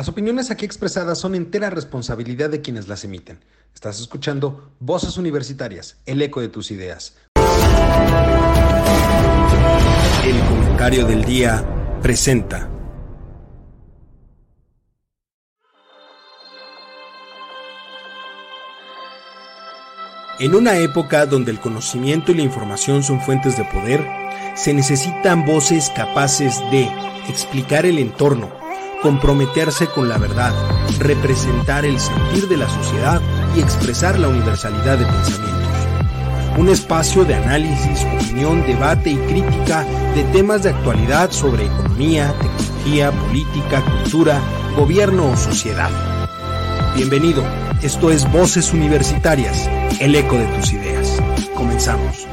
Las opiniones aquí expresadas son entera responsabilidad de quienes las emiten. Estás escuchando Voces Universitarias, el eco de tus ideas. El comentario del día presenta. En una época donde el conocimiento y la información son fuentes de poder, se necesitan voces capaces de explicar el entorno, comprometerse con la verdad, representar el sentir de la sociedad y expresar la universalidad de pensamientos. Un espacio de análisis, opinión, debate y crítica de temas de actualidad sobre economía, tecnología, política, cultura, gobierno o sociedad. Bienvenido, esto es Voces Universitarias, el eco de tus ideas. Comenzamos.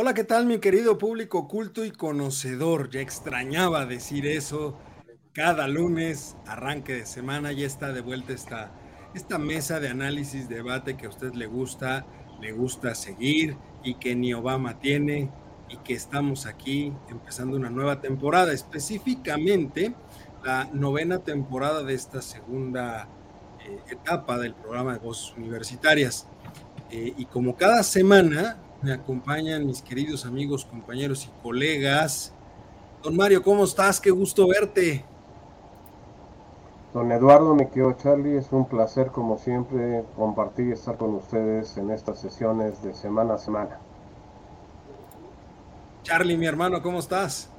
Hola, ¿qué tal mi querido público culto y conocedor? Ya extrañaba decir eso. Cada lunes, arranque de semana, ya está de vuelta esta, esta mesa de análisis, debate que a usted le gusta, le gusta seguir y que ni Obama tiene y que estamos aquí empezando una nueva temporada, específicamente la novena temporada de esta segunda eh, etapa del programa de voces universitarias. Eh, y como cada semana, me acompañan mis queridos amigos, compañeros y colegas. Don Mario, ¿cómo estás? Qué gusto verte. Don Eduardo, me quedo Charlie, es un placer como siempre compartir y estar con ustedes en estas sesiones de semana a semana. Charlie, mi hermano, ¿cómo estás?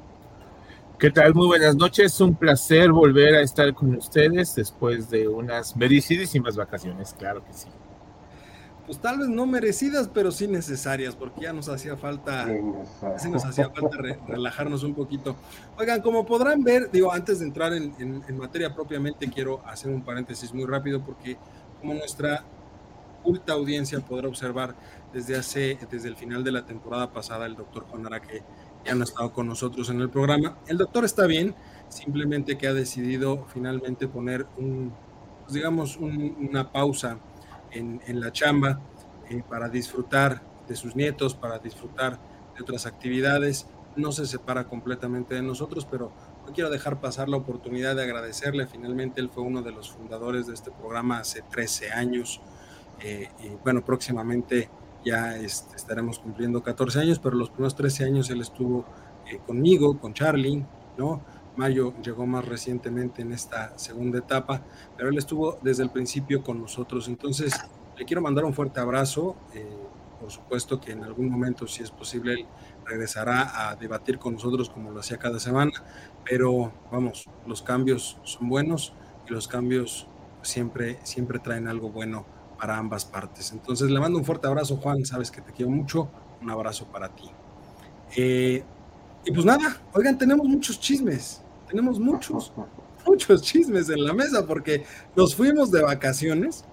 ¿Qué tal? Muy buenas noches, un placer volver a estar con ustedes después de unas merecidísimas vacaciones, claro que sí pues tal vez no merecidas, pero sí necesarias, porque ya nos hacía falta, sí, nos hacía falta relajarnos un poquito. Oigan, como podrán ver, digo, antes de entrar en, materia propiamente, quiero hacer un paréntesis muy rápido, porque como nuestra ulta audiencia podrá observar desde hace, desde el final de la temporada pasada, el doctor Juan Araque ya no ha estado con nosotros en el programa. El doctor está bien, simplemente que ha decidido finalmente poner un, pues digamos, una pausa en, la chamba eh, para disfrutar de sus nietos, para disfrutar de otras actividades. No se separa completamente de nosotros, pero no quiero dejar pasar la oportunidad de agradecerle. Finalmente, él fue uno de los fundadores de este programa hace 13 años. Eh, y bueno, próximamente ya este, estaremos cumpliendo 14 años, pero los primeros 13 años él estuvo eh, conmigo, con Charlie, ¿no? Mayo llegó más recientemente en esta segunda etapa, pero él estuvo desde el principio con nosotros. Entonces, le quiero mandar un fuerte abrazo. Eh, por supuesto que en algún momento, si es posible, él regresará a debatir con nosotros como lo hacía cada semana, pero vamos, los cambios son buenos y los cambios siempre, siempre traen algo bueno para ambas partes. Entonces, le mando un fuerte abrazo, Juan, sabes que te quiero mucho, un abrazo para ti. Eh, y pues nada, oigan, tenemos muchos chismes tenemos muchos, muchos chismes en la mesa porque nos fuimos de vacaciones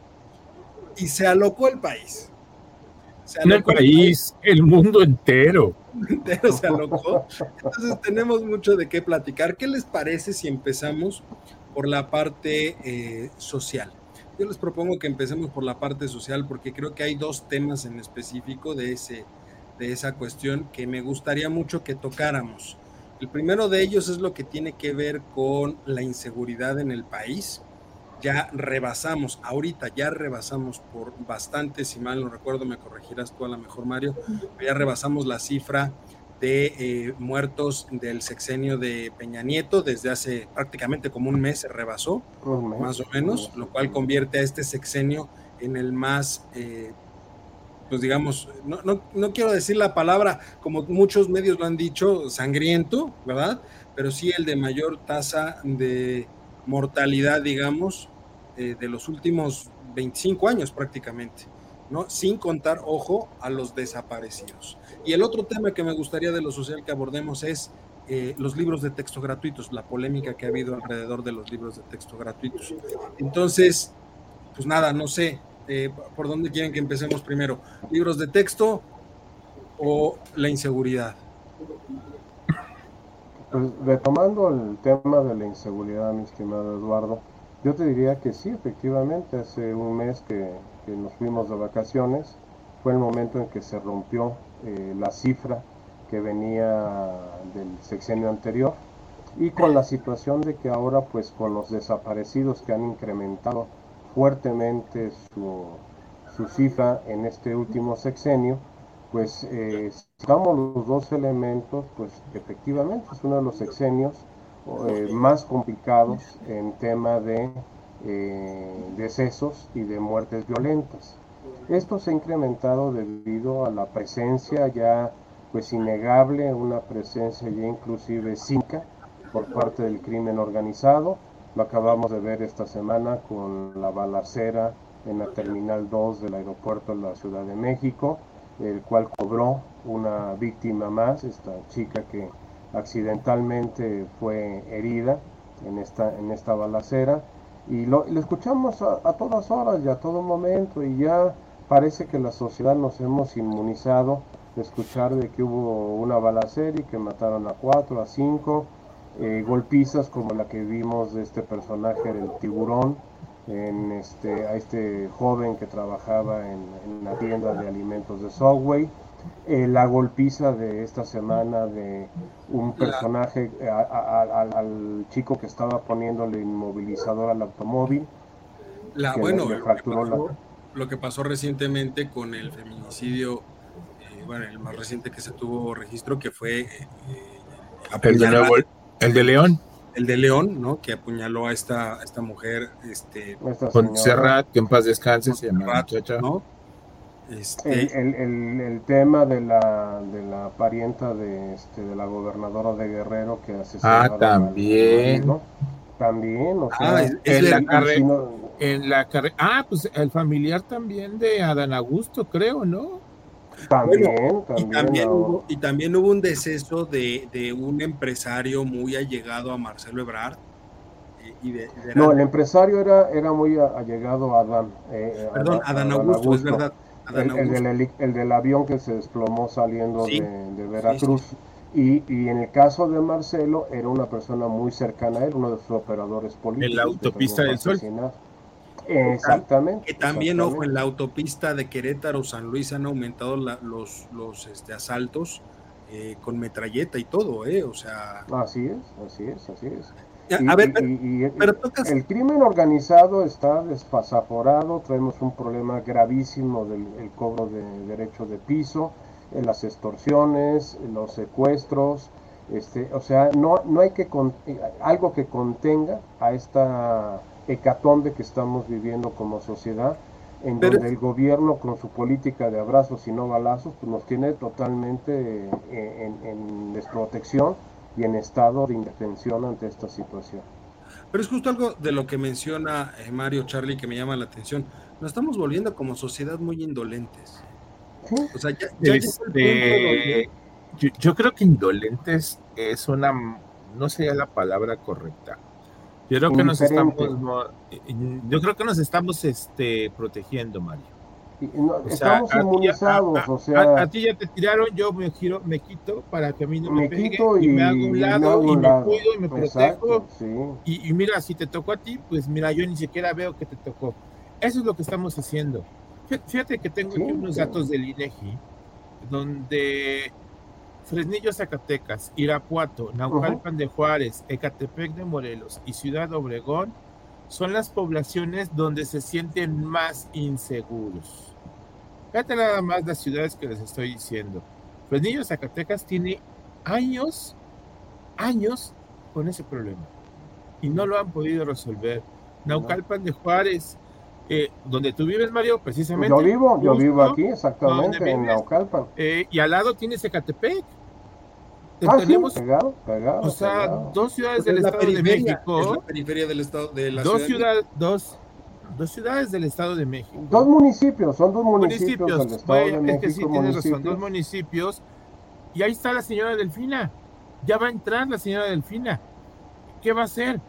y se alocó el país. Se el país, el, mundo entero. entero se alocó. Entonces tenemos mucho de qué platicar. ¿Qué les parece si empezamos por la parte eh, social? Yo les propongo que empecemos por la parte social porque creo que hay dos temas en específico de, ese, de esa cuestión que me gustaría mucho que tocáramos. El primero de ellos es lo que tiene que ver con la inseguridad en el país. Ya rebasamos, ahorita ya rebasamos por bastante, si mal no recuerdo, me corregirás tú a lo mejor, Mario, ya rebasamos la cifra de eh, muertos del sexenio de Peña Nieto, desde hace prácticamente como un mes se rebasó, más o menos, lo cual convierte a este sexenio en el más eh, pues digamos, no, no, no, quiero decir la palabra, como muchos medios lo han dicho, sangriento, ¿verdad? Pero sí el de mayor tasa de mortalidad, digamos, eh, de los últimos 25 años prácticamente, ¿no? Sin contar, ojo, a los desaparecidos. Y el otro tema que me gustaría de lo social que abordemos es eh, los libros de texto gratuitos, la polémica que ha habido alrededor de los libros de texto gratuitos. Entonces, pues nada, no sé, eh, ¿por dónde quieren que empecemos primero? ¿Libros de texto o la inseguridad? Pues retomando el tema de la inseguridad, mi estimado Eduardo, yo te diría que sí, efectivamente, hace un mes que, nos fuimos de vacaciones, fue el momento en que se rompió eh, la cifra que venía del sexenio anterior. y con la situación de que ahora pues con los desaparecidos que han incrementado fuertemente su, su cifra en este último sexenio, pues eh, los dos elementos, pues efectivamente es uno de los sexenios eh, más complicados en tema de eh, decesos y de muertes violentas. Esto se ha incrementado debido a la presencia ya pues innegable, una presencia ya inclusive cínica por parte del crimen organizado. Lo acabamos de ver esta semana con la balacera en la Terminal 2 del aeropuerto de la Ciudad de México, el cual cobró una víctima más, esta chica que accidentalmente fue herida en esta, en esta balacera. Y lo, escuchamos a, a, todas horas y a todo momento y ya parece que la sociedad nos hemos inmunizado de escuchar de que hubo una balacera y que mataron a cuatro, a cinco, eh, golpizas como la que vimos de este personaje del tiburón, en este, a este joven que trabajaba en, la tienda de alimentos de Subway, eh, la golpiza de esta semana de un personaje al chico que estaba poniéndole inmovilizador al automóvil. La, bueno, lo, que pasó, lo que pasó recientemente con el feminicidio, eh, bueno, el más reciente que se tuvo registro, que fue eh, el, de nuevo, el de León. El de León, ¿no? Que apuñaló a esta, esta mujer, este, con Serrat, que en paz descanse, se llama ¿no? Este... El, el, el, tema de la, de la parienta de, este, de la gobernadora de Guerrero que asesinaron Ah, también. También, o sea, ah, en, la carrera, en la carrera. Ah, pues el familiar también de Adán Augusto, creo, ¿no? También, también, y, también hubo, y también hubo un deceso de, de, un empresario muy allegado a Marcelo Ebrard. Eh, y de, no, el empresario era, era muy allegado a Adán. Eh, Perdón, Adán, Augusto, es verdad. El, del, el, del, avión que se desplomó saliendo de, Veracruz. Y, y, en el caso de Marcelo, era una persona muy cercana a él, uno de sus operadores políticos. En la autopista del Sol. Exactamente. Que también, ojo, en la autopista de Querétaro, San Luis han aumentado los, los este, asaltos eh, con metralleta y todo, ¿eh? O sea. Así es, así es, así es. a ver, pero, el crimen organizado está despasaporado, traemos un problema gravísimo del cobro de derecho de piso, en las extorsiones, los secuestros, este, o sea, no, no hay que algo que contenga a esta hecatombe que estamos viviendo como sociedad, en donde el gobierno con su política de abrazos y no balazos, pues nos tiene totalmente eh, en, desprotección y en estado de indefensión ante esta situación. Pero es justo algo de lo que menciona eh, Mario Charlie que me llama la atención. Nos estamos volviendo como sociedad muy indolentes. O sea, este, yo, creo que indolentes es una, no sería la palabra correcta. Yo creo que nos estamos, yo creo que nos estamos este, protegiendo, Mario. estamos inmunizados, a, o sea. A, ti ya te tiraron, yo me giro, me quito para que a mí no me, pegue, y, me hago un lado, y me cuido y me protejo. Y, mira, si te tocó a ti, pues mira, yo ni siquiera veo que te tocó. Eso es lo que estamos haciendo. Fíjate que tengo unos datos del INEGI, donde Fresnillo, Zacatecas, Irapuato, Naucalpan de Juárez, Ecatepec de Morelos y Ciudad Obregón son las poblaciones donde se sienten más inseguros. Fíjate nada más las ciudades que les estoy diciendo. Fresnillo, Zacatecas tiene años, años con ese problema y no lo han podido resolver. Naucalpan de Juárez, eh, donde tú vives, Mario, precisamente. Yo vivo, yo vivo aquí, exactamente, en Naucalpan. Eh, y al lado tienes Ecatepec. Ah, tenemos, pegado, pegado, o sea, dos ciudades del Estado de México. Es la periferia del Estado de la dos ciudades, dos, dos ciudades del Estado de México. Dos municipios, son dos municipios, del Estado de México. Es que sí, tienes razón, dos municipios. Y ahí está la señora Delfina. Ya va a entrar la señora Delfina. ¿Qué va a hacer?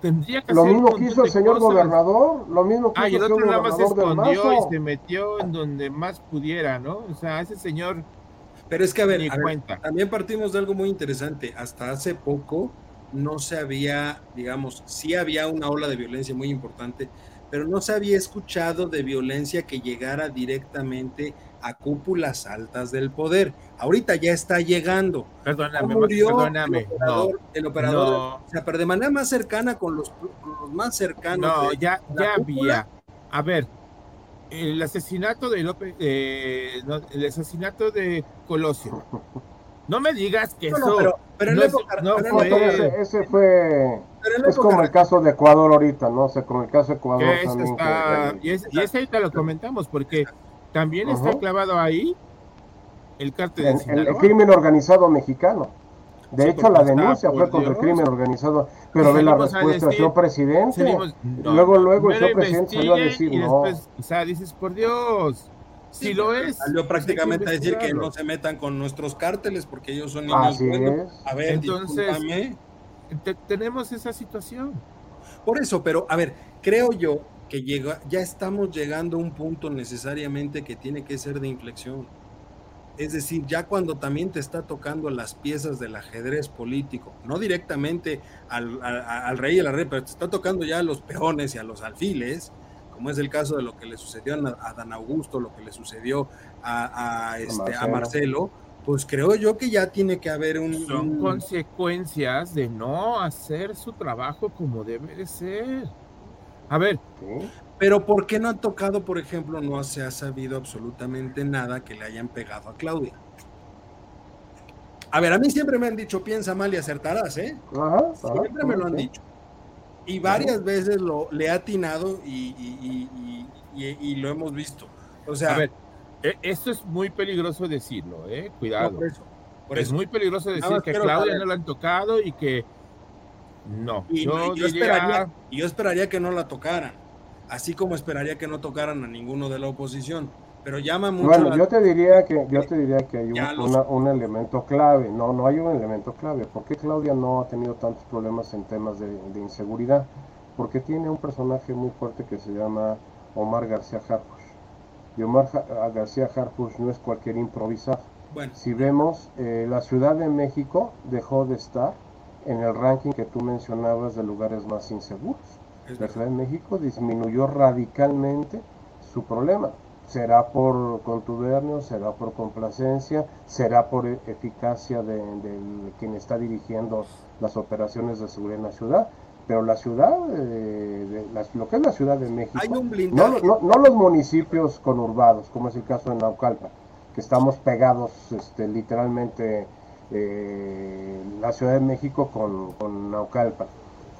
Tendría que lo mismo que hizo el señor gobernador, lo mismo que ah, hizo el otro nada más se escondió y se metió en donde más pudiera, ¿no? O sea, ese señor pero es que, a ver, también partimos de algo muy interesante. Hasta hace poco no se había, digamos, sí había una ola de violencia muy importante, pero no se había escuchado de violencia que llegara directamente a cúpulas altas del poder. Ahorita ya está llegando. Perdóname, perdóname. El operador, el operador o sea, pero de manera más cercana con los, más cercanos. No, ya, ya había. A ver, el asesinato de López, eh, el asesinato de Colosio. No me digas que eso. pero, pero no, época, no fue, ese, fue. Es como el caso de Ecuador ahorita, ¿no? O sea, como el caso de Ecuador también. y, es, y ese ahorita lo comentamos, porque también está clavado ahí el cártel de el, crimen organizado mexicano. De hecho, la denuncia fue contra el crimen organizado, pero ve la respuesta del señor presidente. luego, luego el señor presidente salió a decir, no. Después, o sea, dices, por Dios, si lo es. Salió prácticamente a decir que no se metan con nuestros cárteles porque ellos son niños buenos. A ver, entonces, tenemos esa situación. Por eso, pero a ver, creo yo que llega, ya estamos llegando a un punto necesariamente que tiene que ser de inflexión. Es decir, ya cuando también te está tocando las piezas del ajedrez político, no directamente al, al rey y a la reina, pero te está tocando ya a los peones y a los alfiles, como es el caso de lo que le sucedió a, Dan Augusto, lo que le sucedió a, este, a Marcelo. pues creo yo que ya tiene que haber un... Son consecuencias de no hacer su trabajo como debe de ser. A ver. Pero ¿por qué no han tocado, por ejemplo, no se ha sabido absolutamente nada que le hayan pegado a Claudia? A ver, a mí siempre me han dicho, piensa mal y acertarás, ¿eh? siempre me lo han dicho y varias veces lo le ha atinado y, lo hemos visto. O sea, a ver, e, esto es muy peligroso decirlo, eh, cuidado. Es muy peligroso decir que Claudia no lo han tocado y que no. Yo, esperaría, yo esperaría que no la tocaran, así como esperaría que no tocaran a ninguno de la oposición pero llama mucho. Bueno, yo te diría que yo te diría que hay un, un, elemento clave. No, no hay un elemento clave. ¿Por qué Claudia no ha tenido tantos problemas en temas de, inseguridad? Porque tiene un personaje muy fuerte que se llama Omar García Harfuch. Y Omar García Harfuch no es cualquier improvisado. Bueno. Si vemos, eh, la Ciudad de México dejó de estar en el ranking que tú mencionabas de lugares más inseguros. La Ciudad de México disminuyó radicalmente su problema. Será por contubernio, será por complacencia, será por e-, eficacia de, quien está dirigiendo las operaciones de seguridad en la ciudad, pero la ciudad, eh, lo que es la Ciudad de México, no, no, los municipios conurbados, como es el caso de Naucalpan, que estamos pegados este, literalmente eh, la Ciudad de México con, con Naucalpan.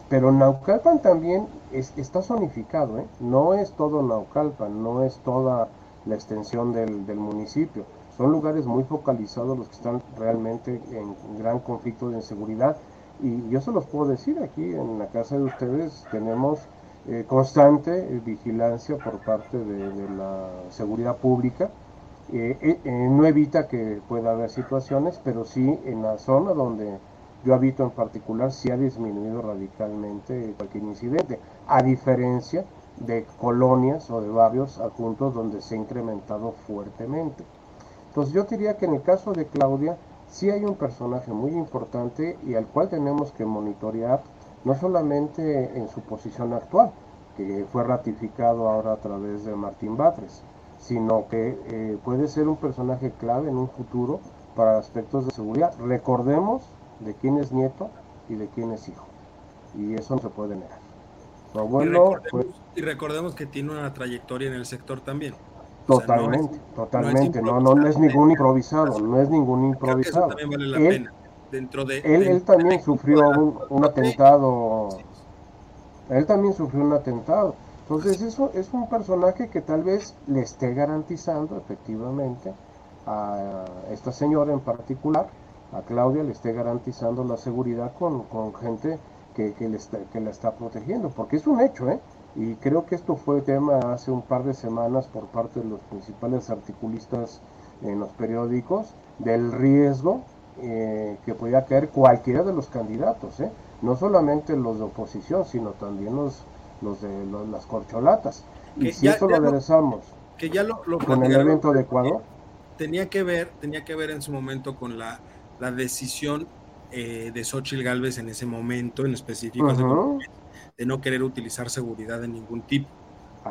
Pero Naucalpan también está zonificado, ¿eh? no es todo Naucalpan, no es toda la extensión del, municipio. Son lugares muy focalizados los que están realmente en gran conflicto de inseguridad y yo se los puedo decir aquí en la casa de ustedes tenemos eh, constante vigilancia por parte de, la seguridad pública. Eh, no evita que pueda haber situaciones, pero sí en la zona donde yo habito en particular, sí ha disminuido radicalmente cualquier incidente, a diferencia de colonias o de barrios adjuntos donde se ha incrementado fuertemente. Entonces yo diría que en el caso de Claudia sí hay un personaje muy importante y al cual tenemos que monitorear no solamente en su posición actual, que fue ratificado ahora a través de Martín Batres, sino que eh, puede ser un personaje clave en un futuro para aspectos de seguridad. Recordemos de quién es nieto y de quién es hijo. Y eso no se puede negar. y, recordemos, que tiene una trayectoria en el sector también. Totalmente, totalmente. No, no, es ningún improvisado, no es ningún improvisado. él, Dentro de, él, también sufrió un, atentado. Él también sufrió un atentado. Entonces eso es un personaje que tal vez le esté garantizando efectivamente a esta señora en particular a Claudia le esté garantizando la seguridad con, gente que, que, le está, que la está protegiendo, porque es un hecho, ¿eh? Y creo que esto fue tema hace un par de semanas por parte de los principales articulistas en los periódicos del riesgo eh, que podía caer cualquiera de los candidatos, ¿eh? no solamente los de oposición, sino también los, los de las corcholatas. y si esto lo aderezamos que ya lo, con el evento de Ecuador, tenía que ver, tenía que ver en su momento con la la decisión eh, de Xochitl Galvez en ese momento en específico de, no querer utilizar seguridad de ningún tipo.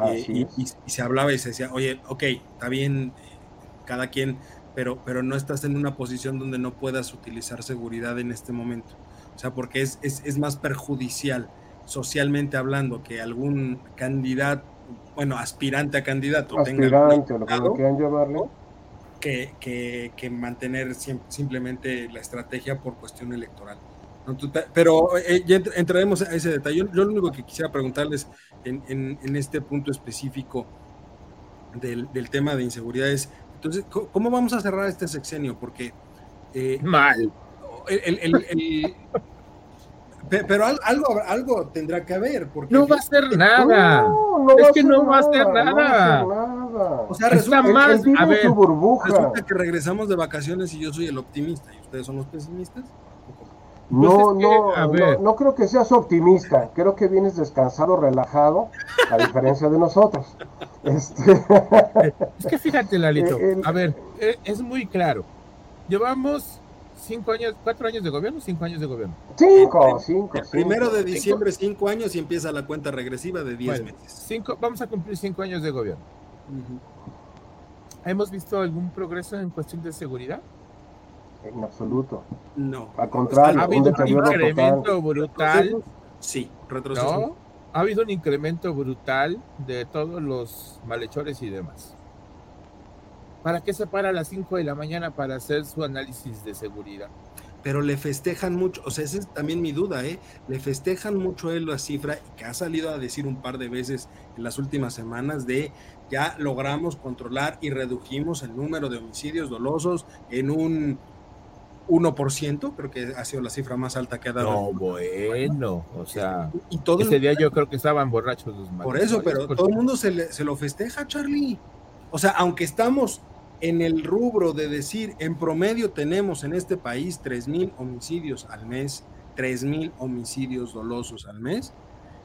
Eh, y, se hablaba y se decía, oye, ok, está bien, cada quien, pero, pero no estás en una posición donde no puedas utilizar seguridad en este momento. O sea, porque es, es, más perjudicial socialmente hablando que algún candidato, bueno, aspirante a candidato aspirante, o lo que quieran llamarle. Que, que, que, mantener simplemente la estrategia por cuestión electoral. Pero eh, ya entraremos a ese detalle. Yo, lo único que quisiera preguntarles en, en, este punto específico del, del, tema de inseguridad es, entonces, ¿cómo vamos a cerrar este sexenio? Porque... Eh, Mal. pero algo, algo tendrá que haber. Porque no va a ser nada. es que no va a ser nada. O sea, resulta, más, a ver, resulta que regresamos de vacaciones y yo soy el optimista y ustedes son los pesimistas. Pues no, no, no, creo que seas optimista. Creo que vienes descansado, relajado, a diferencia de nosotros. Este... Es que fíjate, Lalito. A ver, eh, es muy claro. Llevamos cinco años, cuatro años de gobierno, cinco años de gobierno. Cinco, cinco. primero de diciembre, cinco. años y empieza la cuenta regresiva de diez meses. Cinco, vamos a cumplir cinco años de gobierno. ¿Hemos visto algún progreso en cuestión de seguridad? En absoluto. No. Al contrario, ha habido un, incremento brutal. Sí, retroceso. Ha habido un incremento brutal de todos los malhechores y demás. ¿Para qué se para a las 5 de la mañana para hacer su análisis de seguridad? Pero le festejan mucho, o sea, esa es también mi duda, ¿eh? Le festejan mucho él la cifra que ha salido a decir un par de veces en las últimas semanas de ya logramos controlar y redujimos el número de homicidios dolosos en un 1%, creo que ha sido la cifra más alta que ha dado. No, bueno, o sea, y todo ese día yo creo que estaban borrachos los Por eso, pero todo el mundo se, se lo festeja, Charlie. O sea, aunque estamos en el rubro de decir, en promedio tenemos en este país 3 mil homicidios al mes, 3 mil homicidios dolosos al mes,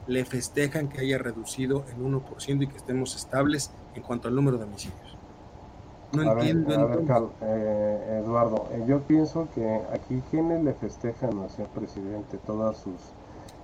le festejan que haya reducido el 1% y que estemos estables en cuanto al número de homicidios. No entiendo. a ver, eh, Eduardo, eh, yo pienso que aquí quienes le festejan al señor presidente todas sus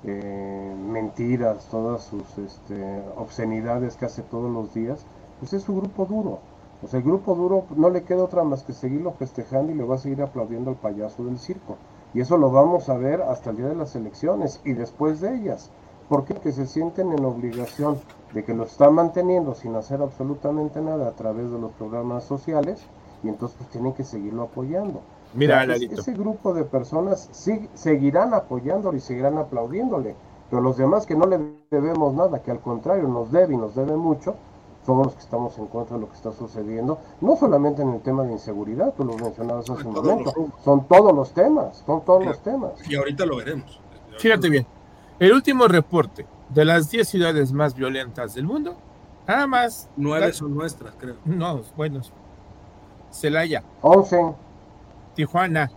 eh, mentiras, todas sus este, obscenidades que hace todos los días, pues es su grupo duro. O sea, el grupo duro no le queda otra más que seguirlo festejando y le va a seguir aplaudiendo al payaso del circo. Y eso lo vamos a ver hasta el día de las elecciones y después de ellas. Porque que se sienten en obligación de que lo están manteniendo sin hacer absolutamente nada a través de los programas sociales y entonces pues tienen que seguirlo apoyando. Mira, ese grupo de personas sí, seguirán apoyándolo y seguirán aplaudiéndole, pero los demás que no le debemos nada, que al contrario nos debe y nos debe mucho, somos los que estamos en contra de lo que está sucediendo, no solamente en el tema de inseguridad, tú lo mencionabas hace un momento, son todos los temas, son todos los temas. Y ahorita lo veremos. Fíjate bien, el último reporte de las 10 ciudades más violentas del mundo, nada más. Nueve son nuestras, creo. No, bueno. Celaya. 11. Tijuana.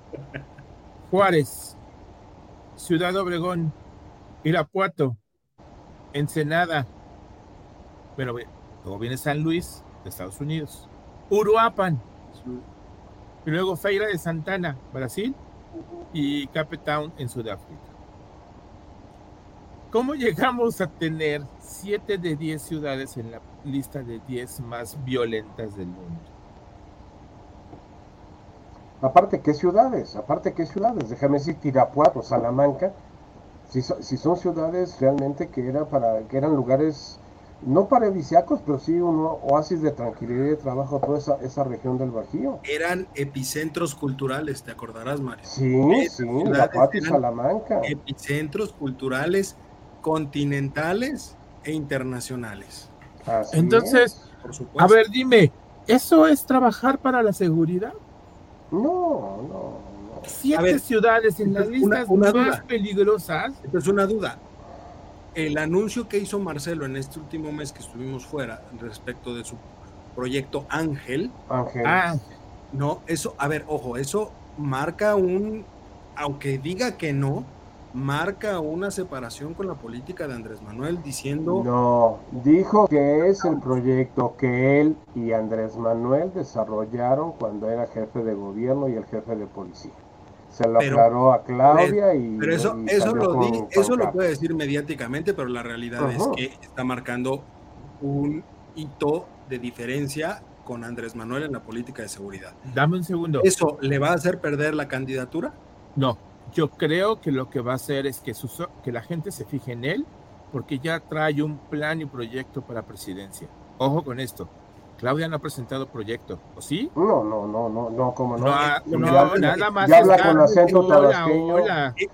Juárez. Ciudad Obregón. Irapuato. Ensenada. Pero luego viene San Luis, de Estados Unidos. Uruapan. Y luego Feira de Santana, Brasil. Y Cape Town en Sudáfrica. ¿Cómo llegamos a tener 7 de 10 ciudades en la lista de 10 más violentas del mundo? Aparte, ¿qué ciudades? Aparte, ¿qué ciudades? Déjame decir Tirapuato, Salamanca. Si, si son ciudades realmente que, era para, que eran lugares, no paradisiacos, pero sí un oasis de tranquilidad y de trabajo, toda esa, esa región del Bajío. Eran epicentros culturales, ¿te acordarás, Mario? Sí, sí, Tirapuato y Salamanca. Epicentros culturales continentales e internacionales. Entonces, a ver, dime, ¿eso es trabajar para la seguridad? No, no. Siete ciudades en las listas más peligrosas. Esto es una duda. El anuncio que hizo Marcelo en este último mes que estuvimos fuera respecto de su proyecto Ángel. Ángel. Ah. No, eso, a ver, ojo, eso marca un, aunque diga que no, marca una separación con la política de Andrés Manuel diciendo... No, dijo que es el proyecto que él y Andrés Manuel desarrollaron cuando era jefe de gobierno y el jefe de policía. Se lo aclaró a Claudia y... Pero eso, eso, lo, eso lo puede decir mediáticamente, pero la realidad es que está marcando un hito de diferencia con Andrés Manuel en la política de seguridad. Dame un segundo. ¿Eso le va a hacer perder la candidatura? No, yo creo que lo que va a hacer es que, que la gente se fije en él porque ya trae un plan y proyecto para presidencia. Ojo con esto. Claudia no ha presentado proyecto, ¿o sí? No, no, no, no, no, como no. No, nada más. Ya habla con acento tabasqueño.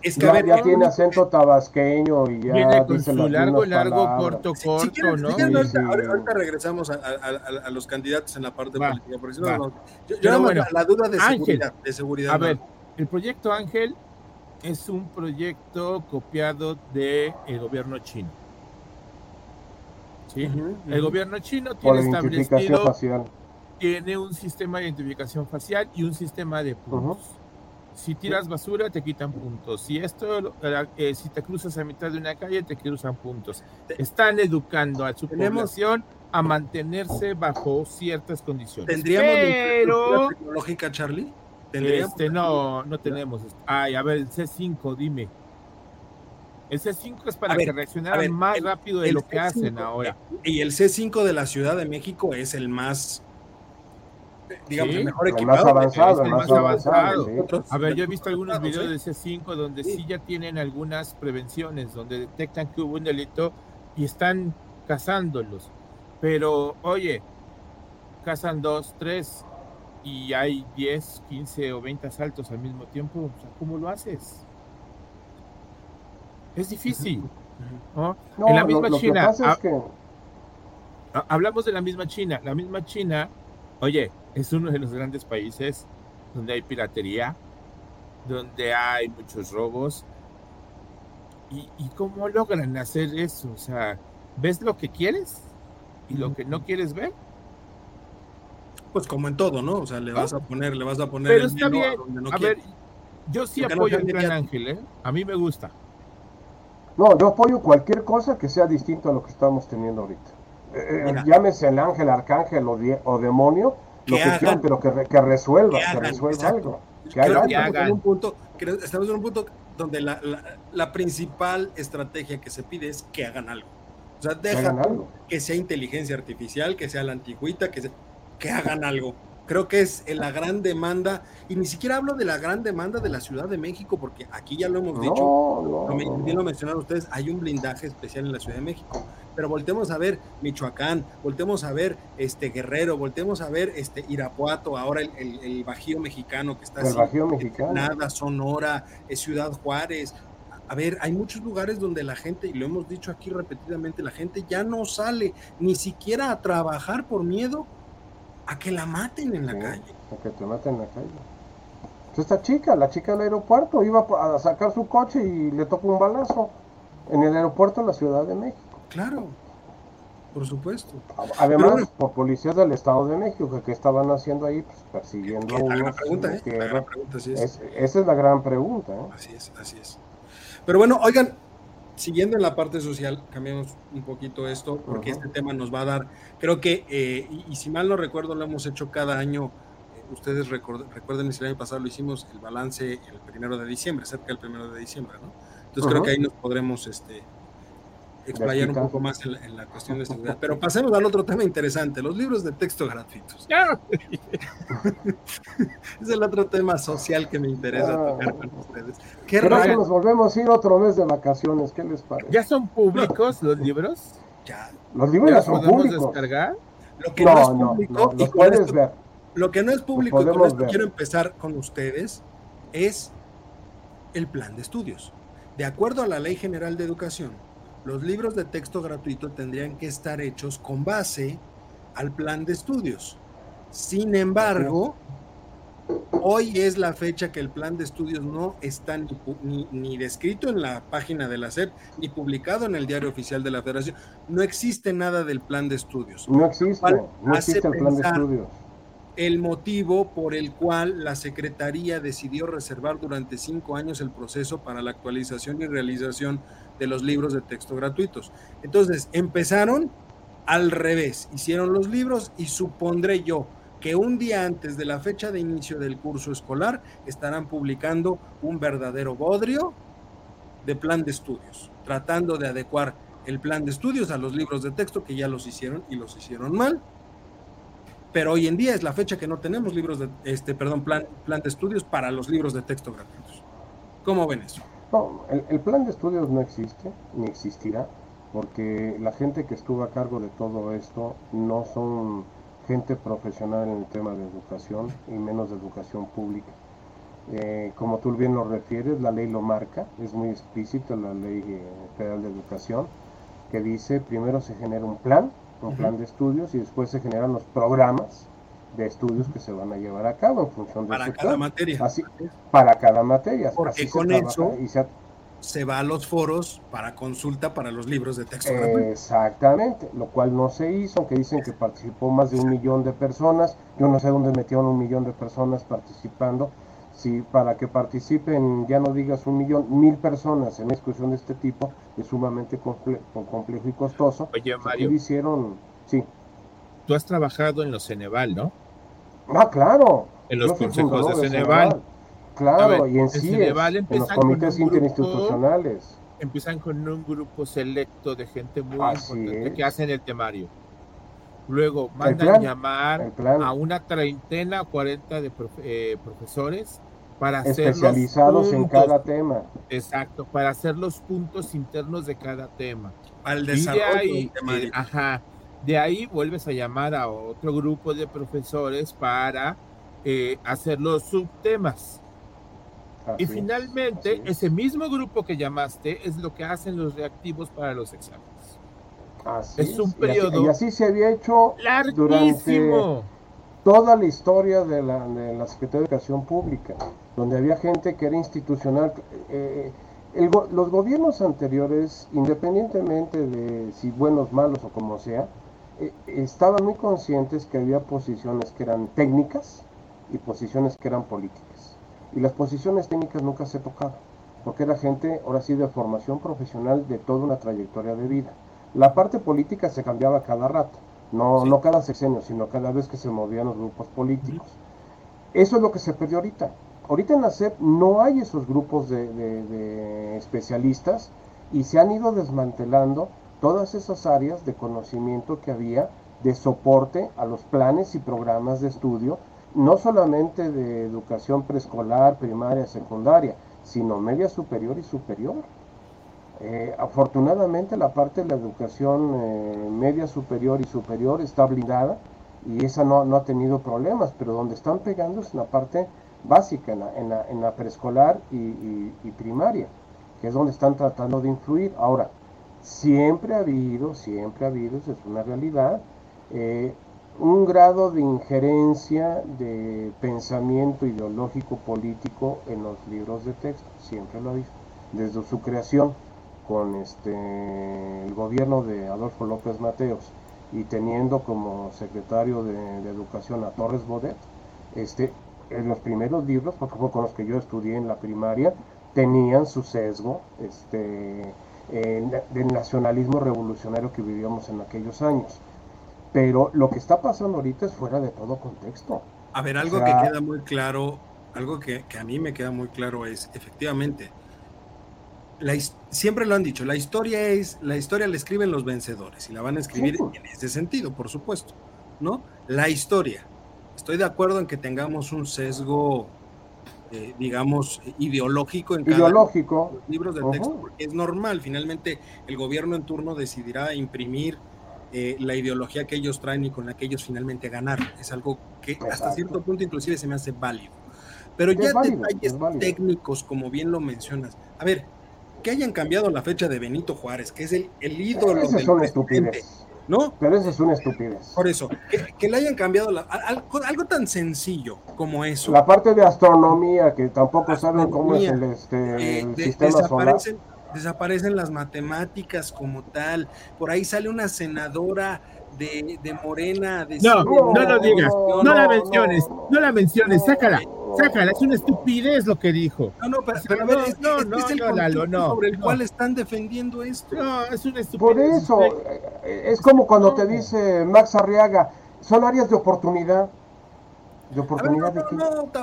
Es que ya, tiene acento tabasqueño y ya viene con su largo, largo, corto, corto, ¿no? ahorita, regresamos a, los candidatos en la parte política, porque si no, yo, yo bueno, la, duda de seguridad, de seguridad. A ver, el proyecto Ángel es un proyecto copiado del el gobierno chino el gobierno chino tiene establecido, tiene un sistema de identificación facial y un sistema de puntos. Si tiras basura, te quitan puntos. Si esto, eh, si te cruzas a mitad de una calle, te cruzan puntos. Están educando a su población a mantenerse bajo ciertas condiciones. ¿Tendríamos Pero, tecnológica, Charlie? Este, no, no tenemos. Ay, a ver, C5, dime. El C5 es para que reaccionaran más rápido de lo que hacen ahora. Y el C5 de la Ciudad de México es el más, digamos, el mejor equipado. Más avanzado, el más, avanzado. A ver, yo he visto algunos videos de C5 donde sí. ya tienen algunas prevenciones, donde detectan que hubo un delito y están cazándolos. Pero, oye, cazan dos, tres y hay 10, 15 o 20 asaltos al mismo tiempo. ¿Cómo lo haces? Es difícil. en la misma China. Hablamos de la misma China. La misma China, oye, es uno de los grandes países donde hay piratería, donde hay muchos robos. ¿Y, y cómo logran hacer eso? O sea, ¿ves lo que quieres y lo que no quieres ver? Pues como en todo, ¿no? O sea, le vas a poner, le vas a poner. Pero está bien. A, ver, yo sí apoyo el Plan Ángel, ¿eh? A mí me gusta. No, yo apoyo cualquier cosa que sea distinto a lo que estamos teniendo ahorita. Eh, eh, llámese el ángel, arcángel o, demonio, lo que quieran, pero que, resuelva, que, resuelva algo. Que creo que estamos, en un punto, estamos en un punto donde la, la, principal estrategia que se pide es que hagan algo. O sea, deja que, sea inteligencia artificial, que sea la antigüita, que, que hagan algo. Creo que es la gran demanda, y ni siquiera hablo de la gran demanda de la Ciudad de México, porque aquí ya lo hemos dicho, no, bien lo mencionaron ustedes, hay un blindaje especial en la Ciudad de México. Pero voltemos a ver Michoacán, voltemos a ver este Guerrero, voltemos a ver este Irapuato, ahora el, el, Bajío mexicano que está el Bajío mexicano. Nada, Sonora, Ciudad Juárez. A ver, hay muchos lugares donde la gente, y lo hemos dicho aquí repetidamente, la gente ya no sale ni siquiera a trabajar por miedo a que la maten en la calle. A que te maten en la calle. esta chica, la chica del aeropuerto, iba a sacar su coche y le tocó un balazo en el aeropuerto de la Ciudad de México. Claro, por supuesto. Además, por policías del Estado de México, que, estaban haciendo ahí, pues, persiguiendo a unos. ¿eh? esa es la gran pregunta. ¿eh? Así es, así es. Pero bueno, oigan, siguiendo en la parte social, cambiamos un poquito esto, porque este tema nos va a dar, creo que, eh, y, si mal no recuerdo, lo hemos hecho cada año, eh, ustedes recuerden, recuerden si el año pasado lo hicimos, el balance el primero de diciembre, cerca del primero de diciembre, ¿no? Entonces creo que ahí nos podremos este, explayar un poco más en la, cuestión de seguridad. Pero pasemos al otro tema interesante, los libros de texto gratuitos. es el otro tema social que me interesa ah. tocar con ustedes. ¿Qué Creo que nos volvemos a ir otro mes de vacaciones, ¿qué les parece? ¿Ya son públicos los libros? Ya. Los libros ya son públicos. descargar? Lo que no, es público, y puedes ver. Lo que no es público, con esto quiero empezar con ustedes, es el plan de estudios. De acuerdo a la Ley General de Educación, los libros de texto gratuito tendrían que estar hechos con base al plan de estudios. Sin embargo, hoy es la fecha que el plan de estudios no está ni, descrito en la página de la SEP, ni publicado en el diario oficial de la Federación. No existe nada del plan de estudios. No existe, no existe el plan de estudios. El motivo por el cual la Secretaría decidió reservar durante cinco años el proceso para la actualización y realización de los libros de texto gratuitos. Entonces, empezaron al revés, hicieron los libros y supondré yo que un día antes de la fecha de inicio del curso escolar estarán publicando un verdadero bodrio de plan de estudios, tratando de adecuar el plan de estudios a los libros de texto que ya los hicieron y los hicieron mal. pero hoy en día es la fecha que no tenemos libros de, este, perdón, plan, plan de estudios para los libros de texto gratuitos. ¿Cómo ven eso? No, el, plan de estudios no existe, ni existirá, porque la gente que estuvo a cargo de todo esto no son gente profesional en el tema de educación y menos de educación pública. Eh, como tú bien lo refieres, la ley lo marca, es muy explícita la ley eh, federal de educación, que dice primero se genera un plan un plan de estudios y después se generan los programas de estudios que se van a llevar a cabo en función de para cada materia. Así, para cada materia. Porque con eso se, va a los foros para consulta para los libros de texto. Exactamente, lo cual no se hizo, aunque dicen que participó más de un millón de personas. Yo no sé dónde metieron un millón de personas participando si para que participen, ya no digas un millón, mil personas en una discusión de este tipo, es sumamente complejo y costoso. Oye, Mario. hicieron? Sí. Tú has trabajado en los Ceneval, ¿no? Ah, claro. En los consejos de Ceneval. Claro, y en sí, en los comités interinstitucionales. empiezan con un grupo selecto de gente muy importante que hacen el temario. Luego mandan llamar a una treintena, cuarenta de eh, profesores para hacer especializados en cada tema. Exacto, para hacer los puntos internos de cada tema. Al desarrollo de ahí, ajá, de ahí vuelves a llamar a otro grupo de profesores para eh, hacer los subtemas. y finalmente, ese mismo grupo que llamaste es lo que hacen los reactivos para los exámenes. es un periodo. Y así, se había hecho larguísimo. toda la historia de la, de la Secretaría de Educación Pública donde había gente que era institucional. Eh, los gobiernos anteriores, independientemente de si buenos, malos o como sea, eh, estaban muy conscientes que había posiciones que eran técnicas y posiciones que eran políticas. Y las posiciones técnicas nunca se tocaban, porque era gente, ahora sí, de formación profesional de toda una trayectoria de vida. La parte política se cambiaba cada rato, no, no cada sexenio, sino cada vez que se movían los grupos políticos. Eso es lo que se perdió ahorita. Ahorita en la SEP no hay esos grupos de, especialistas y se han ido desmantelando todas esas áreas de conocimiento que había de soporte a los planes y programas de estudio, no solamente de educación preescolar, primaria, secundaria, sino media superior y superior. Eh, afortunadamente la parte de la educación eh, media superior y superior está blindada y esa no, no ha tenido problemas, pero donde están pegando es en la parte básica, en la, en la, en la preescolar y, primaria, que es donde están tratando de influir. Ahora, siempre ha habido, siempre ha habido, es una realidad, eh, un grado de injerencia de pensamiento ideológico político en los libros de texto, siempre lo ha habido, desde su creación con este el gobierno de Adolfo López Mateos y teniendo como secretario de, Educación a Torres Bodet, este, en los primeros libros, porque fue con los que yo estudié en la primaria, tenían su sesgo este, del nacionalismo revolucionario que vivíamos en aquellos años. Pero lo que está pasando ahorita es fuera de todo contexto. A ver, algo que queda muy claro, algo que, a mí me queda muy claro es, efectivamente, la, siempre lo han dicho, la historia es, la historia la escriben los vencedores y la van a escribir en ese sentido, por supuesto, ¿no? La historia, estoy de acuerdo en que tengamos un sesgo, eh, digamos, ideológico en cada ideológico. los libros de texto, porque es normal, finalmente el gobierno en turno decidirá imprimir eh, la ideología que ellos traen y con la que ellos finalmente ganaron. Es algo que hasta cierto punto inclusive se me hace válido. Pero ya detalles técnicos, como bien lo mencionas. A ver, que hayan cambiado la fecha de Benito Juárez, que es el, el ídolo del presidente. ¿No? Pero eso es una estupidez. Por eso, que, le hayan cambiado algo, tan sencillo como eso. La parte de astronomía, que tampoco saben cómo es el, este, eh, sistema desaparecen, solar. Desaparecen las matemáticas como tal. Por ahí sale una senadora de, de Morena. no, no, lo digas, no, la menciones, no, la menciones, sácala. Sácala, es una estupidez lo que dijo. No, no, pero, a ver, es, no, no, es el no, sobre el cual están defendiendo esto. No, es una estupidez. Por eso, eh, es como cuando te dice Max Arriaga, son áreas de oportunidad. de oportunidad.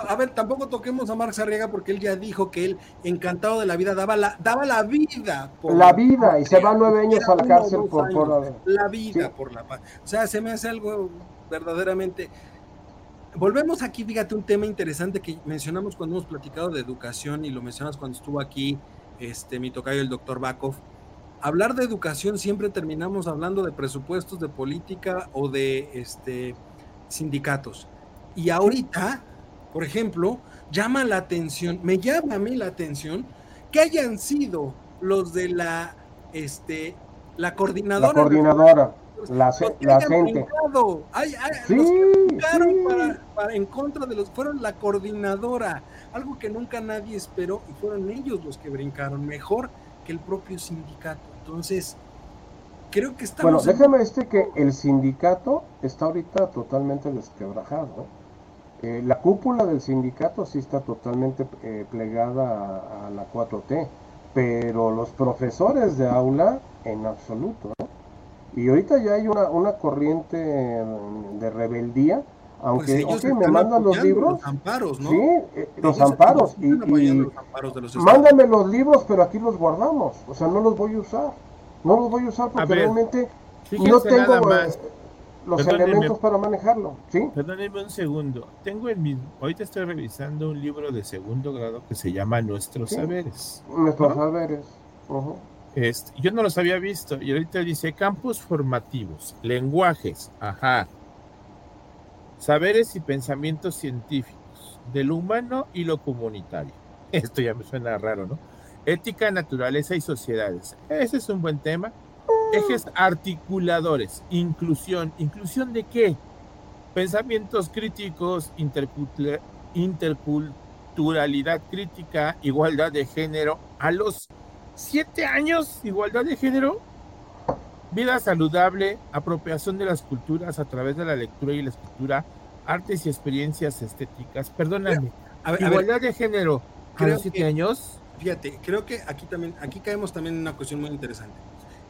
A ver, tampoco toquemos a Marx Arriaga porque él ya dijo que él, encantado de la vida, daba la, daba la vida. Por la vida, y se va nueve años a la cárcel por, por, la vida por la paz. O sea, se me hace algo verdaderamente. Volvemos aquí, fíjate, un tema interesante que mencionamos cuando hemos platicado de educación y lo mencionas cuando estuvo aquí este, mi tocayo, el doctor Bakov. Hablar de educación siempre terminamos hablando de presupuestos, de política o de este, sindicatos. Y ahorita, por ejemplo, llama la atención, me llama a mí la atención que hayan sido los de la, este, la coordinadora. La coordinadora, la, la gente. Para, en contra de los, fueron la coordinadora, algo que nunca nadie esperó y fueron ellos los que brincaron, mejor que el propio sindicato. Entonces, creo que estamos... Bueno, déjame decirte que el sindicato está ahorita totalmente desquebrajado. Eh, la cúpula del sindicato sí está totalmente eh, plegada a, la 4T, pero los profesores de aula en absoluto. Y ahorita ya hay una, una corriente de rebeldía, aunque pues me mandan los libros. Los amparos, ¿no? Sí, eh, los amparos. Y, los mándame los libros, pero aquí los guardamos. O sea, no los voy a usar. No los voy a usar porque realmente no tengo los elementos para manejarlo, ¿sí? Perdónenme un segundo. Tengo el mismo. Ahorita estoy revisando un libro de segundo grado que se llama Nuestros Saberes. Nuestros Saberes. Este, yo no los había visto. Y ahorita dice campos formativos, lenguajes, ajá. Saberes y pensamientos científicos, de lo humano y lo comunitario. Esto ya me suena raro, ¿no? Ética, naturaleza y sociedades. Ese es un buen tema Ejes articuladores, inclusión. ¿Inclusión de qué? Pensamientos críticos, interculturalidad crítica, igualdad de género. A los siete años, igualdad de género. Vida saludable, apropiación de las culturas a través de la lectura y la escritura, artes y experiencias estéticas. Perdóname. igualdad de género. A los siete años. Fíjate, creo que aquí también, aquí caemos también en una cuestión muy interesante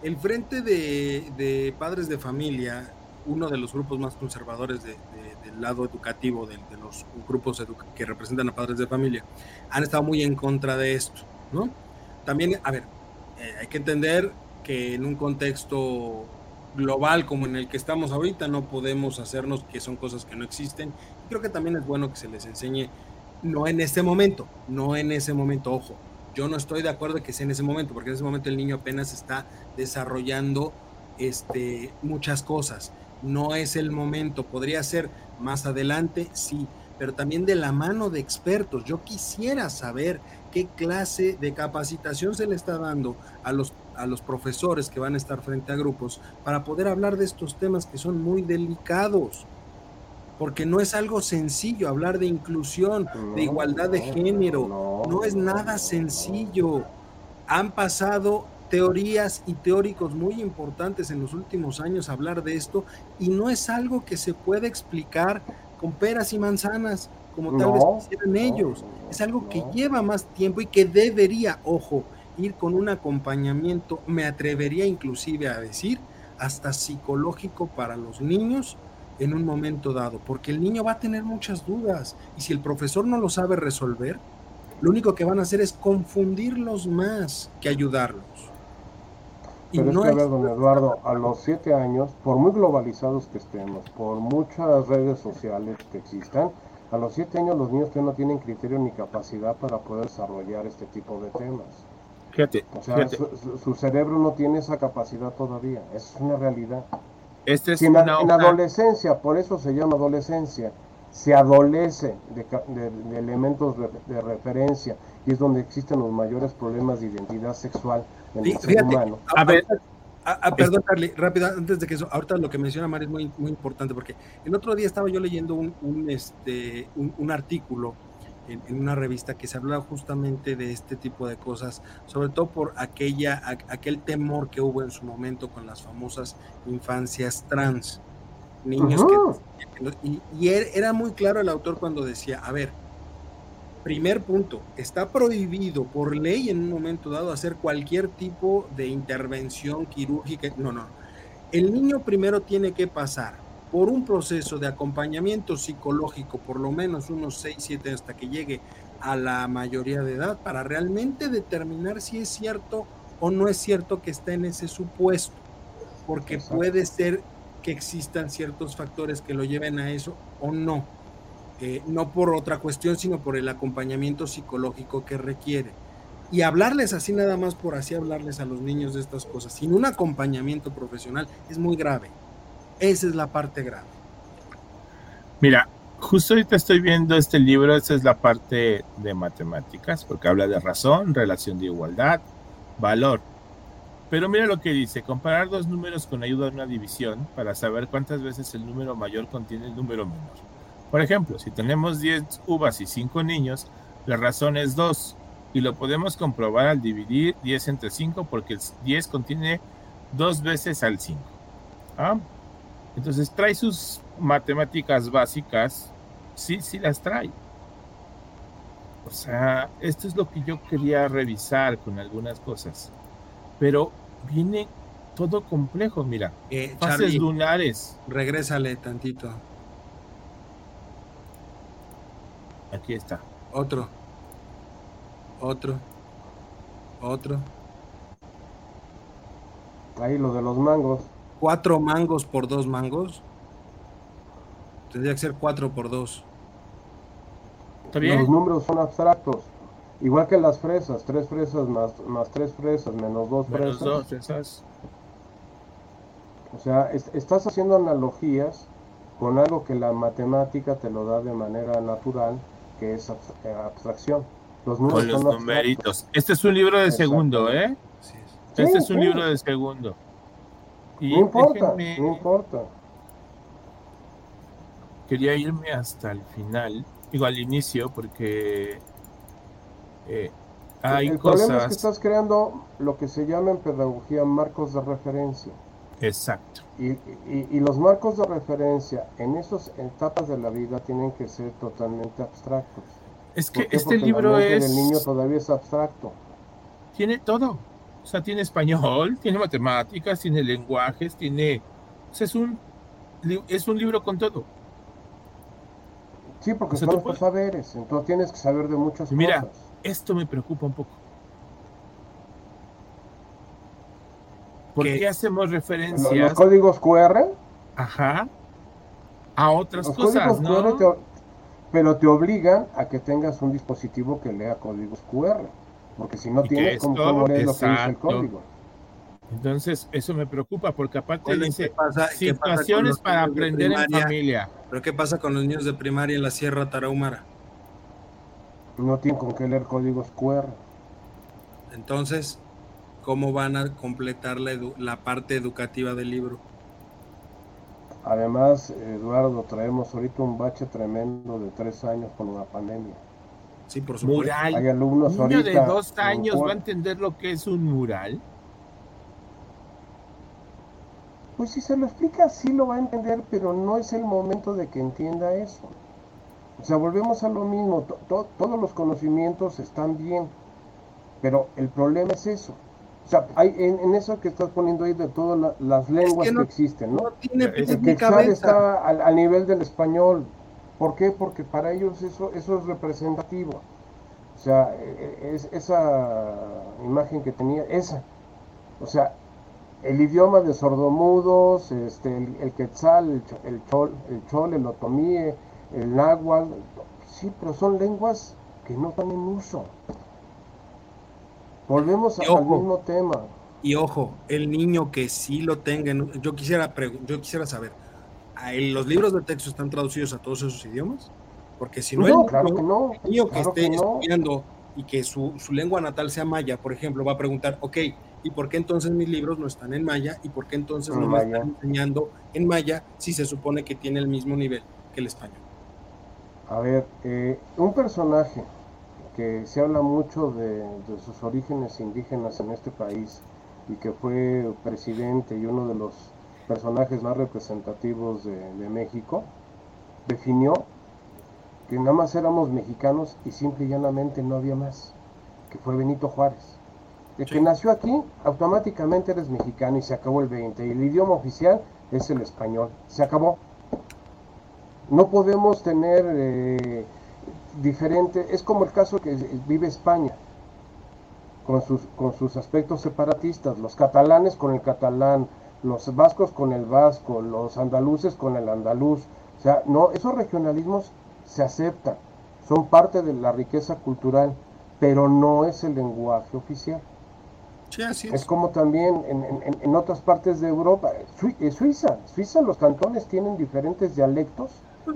el Frente de, Padres de Familia, uno de los grupos más conservadores del lado educativo, de, los grupos que representan a padres de familia, han estado muy en contra de esto, ¿no? También, a ver, eh, hay que entender que en un contexto global como en el que estamos ahorita no podemos hacernos que son cosas que no existen. Creo que también es bueno que se les enseñe, no en este momento, no en ese momento, ojo, yo no estoy de acuerdo que sea en ese momento, porque en ese momento el niño apenas está desarrollando este, muchas cosas. No es el momento, podría ser más adelante, sí, pero también de la mano de expertos. Yo quisiera saber qué clase de capacitación se le está dando a los, a los profesores que van a estar frente a grupos para poder hablar de estos temas que son muy delicados porque no es algo sencillo hablar de inclusión, de igualdad de género, no, es nada sencillo. Han pasado teorías y teóricos muy importantes en los últimos años hablar de esto y no es algo que se pueda explicar con peras y manzanas como tal vez quisieran ellos. Es algo que lleva más tiempo y que debería, ojo, ir con un acompañamiento, me atrevería inclusive a decir, hasta psicológico para los niños en un momento dado, porque el niño va a tener muchas dudas y si el profesor no lo sabe resolver, lo único que van a hacer es confundirlos más que ayudarlos. Pero es que, a ver, don Eduardo, a los siete años, por muy globalizados que estemos, por muchas redes sociales que existan, a los siete años los niños que no tienen criterio ni capacidad para poder desarrollar este tipo de temas. Fíjate, o sea, su, cerebro no tiene esa capacidad todavía, es una realidad. Este es en, adolescencia, por eso se llama adolescencia, se adolece de, elementos de, referencia y es donde existen los mayores problemas de identidad sexual en el ser humano. A, ver, perdón, Carly, rápido, antes de que eso, ahorita lo que menciona Mari es muy, muy importante, porque el otro día estaba yo leyendo un, un este, un artículo en, una revista que se hablaba justamente de este tipo de cosas, sobre todo por aquella, aquel temor que hubo en su momento con las famosas infancias trans, niños que... Y, y er, era muy claro el autor cuando decía, a ver, primer punto, está prohibido por ley en un momento dado hacer cualquier tipo de intervención quirúrgica. No, no. El niño primero tiene que pasar por un proceso de acompañamiento psicológico, por lo menos unos 6, 7 hasta que llegue a la mayoría de edad, para realmente determinar si es cierto o no es cierto que está en ese supuesto, porque puede ser que existan ciertos factores que lo lleven a eso o no, eh, no por otra cuestión, sino por el acompañamiento psicológico que requiere. Y hablarles así nada más por así hablarles a los niños de estas cosas, sin un acompañamiento profesional, es muy grave. Esa es la parte grave. Mira, justo ahorita estoy viendo este libro, esa es la parte de matemáticas, porque habla de razón, relación de igualdad, valor. Pero mira lo que dice, comparar dos números con ayuda de una división para saber cuántas veces el número mayor contiene el número menor. Por ejemplo, si tenemos 10 uvas y 5 niños, la razón es 2 y lo podemos comprobar al dividir 10 entre 5 porque el 10 contiene dos veces al 5. ¿Ah? Entonces trae sus matemáticas básicas, sí, sí las trae. O sea, esto es lo que yo quería revisar con algunas cosas. Pero viene todo complejo, mira. Eh, fases lunares. Regrésale tantito. Aquí está. Otro. Otro. Otro. Ahí lo de los mangos. Cuatro mangos por dos mangos. Tendría que ser cuatro por dos. Los números son abstractos. Igual que las fresas, tres fresas más, más tres fresas, menos dos menos fresas. Dos fresas. O sea, estás haciendo analogías con algo que la matemática te lo da de manera natural, que es eh, abstracción. Los números con los numeritos. Este es un libro de segundo, ¿eh? Este es un libro de segundo. no importa, no importa. Quería irme hasta el final, digo al inicio, porque eh, hay el problema es que estás creando lo que se llama en pedagogía marcos de referencia. Exacto. Y, y, los marcos de referencia en esas etapas de la vida tienen que ser totalmente abstractos. Es que este libro es... El niño todavía es abstracto. Tiene todo. O sea, tiene español, tiene matemáticas, tiene lenguajes, tiene... O sea, es un, es un libro con todo. Sí, porque son los saberes, entonces tienes que saber de muchas Mira, cosas. Mira, esto me preocupa un poco. ¿Por qué hacemos referencias? ¿Los, códigos QR? Ajá. A otras cosas, ¿no? pero te obligan a que tengas un dispositivo que lea códigos QR. Porque si no tienes, ¿cómo, leer lo que dice el código? Entonces, eso me preocupa, porque aparte dice situaciones para aprender en familia. Pero ¿qué pasa con los niños de primaria en la Sierra Tarahumara? No tienen con qué leer códigos QR. Entonces, ¿cómo van a completar la, la parte educativa del libro? Además, Eduardo, traemos ahorita un bache tremendo de tres años con la pandemia. Sí, por supuesto. Mural. Hay alumnos ¿Un niño de dos años va a entender lo que es un mural? Pues si se lo explica, sí lo va a entender, pero no es el momento de que entienda eso. O sea, volvemos a lo mismo, todos los conocimientos están bien, pero el problema es eso. O sea, hay en, eso que estás poniendo ahí de todas las lenguas que, existen, ¿no? tiene el quechua está al, nivel del español. ¿Por qué? Porque para ellos eso, eso es representativo. O sea, e, e, es, esa imagen que tenía, esa. O sea, el idioma de sordomudos, este, el, quetzal, el, el, chol, el chol, el otomíe, el náhuatl, sí, pero son lenguas que no están en uso. Volvemos al mismo tema. Y ojo, el niño que sí lo tenga, yo quisiera, yo quisiera saber, ¿los libros de texto están traducidos a todos esos idiomas? Porque si no, el, claro niño que esté estudiando y que su, su, lengua natal sea maya, por ejemplo, va a preguntar, ok, ¿y por qué entonces mis libros no están en maya? ¿Y por qué entonces no me están enseñando en maya si se supone que tiene el mismo nivel que el español? A ver, eh, un personaje que se habla mucho de, sus orígenes indígenas en este país y que fue presidente y uno de los personajes más representativos de, México, definió que nada más éramos mexicanos y simple y llanamente no había más, que fue Benito Juárez. De que nació aquí, automáticamente eres mexicano y se acabó el 20. Y el idioma oficial es el español. Se acabó. No podemos tener eh, diferente, es como el caso que vive España, con sus, con sus aspectos separatistas, los catalanes con el catalán, los vascos con el vasco, los andaluces con el andaluz. O sea, no, esos regionalismos se aceptan, son parte de la riqueza cultural, pero no es el lenguaje oficial. es. como también en, otras partes de Europa, eh, Suiza, Suiza los cantones tienen diferentes dialectos pues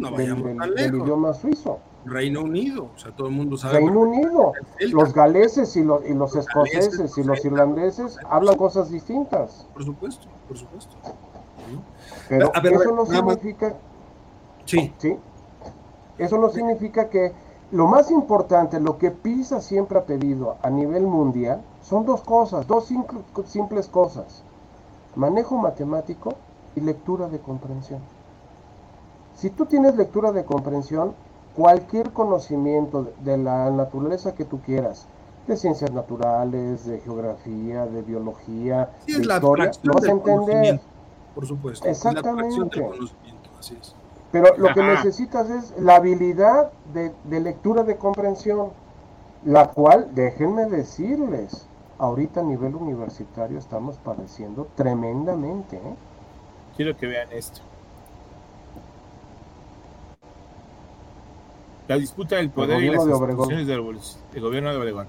del, idioma suizo. Reino Unido, o sea, todo el mundo sabe. Reino Unido, los galeses y los, y los escoceses y los irlandeses hablan cosas distintas. Por supuesto, por supuesto. Pero eso no significa... Sí. sí. Eso no significa que lo más importante, lo que PISA siempre ha pedido a nivel mundial, son dos cosas, dos simples cosas. Manejo matemático y lectura de comprensión. Si tú tienes lectura de comprensión, cualquier conocimiento de la naturaleza que tú quieras, de ciencias naturales, de geografía, de biología, de historia, lo vas a entender. Por supuesto. Exactamente. Pero lo que necesitas es la habilidad de, lectura de comprensión, la cual, déjenme decirles, ahorita a nivel universitario estamos padeciendo tremendamente. ¿eh? Quiero que vean esto. La disputa del poder y las instituciones del, gobierno de Obregón.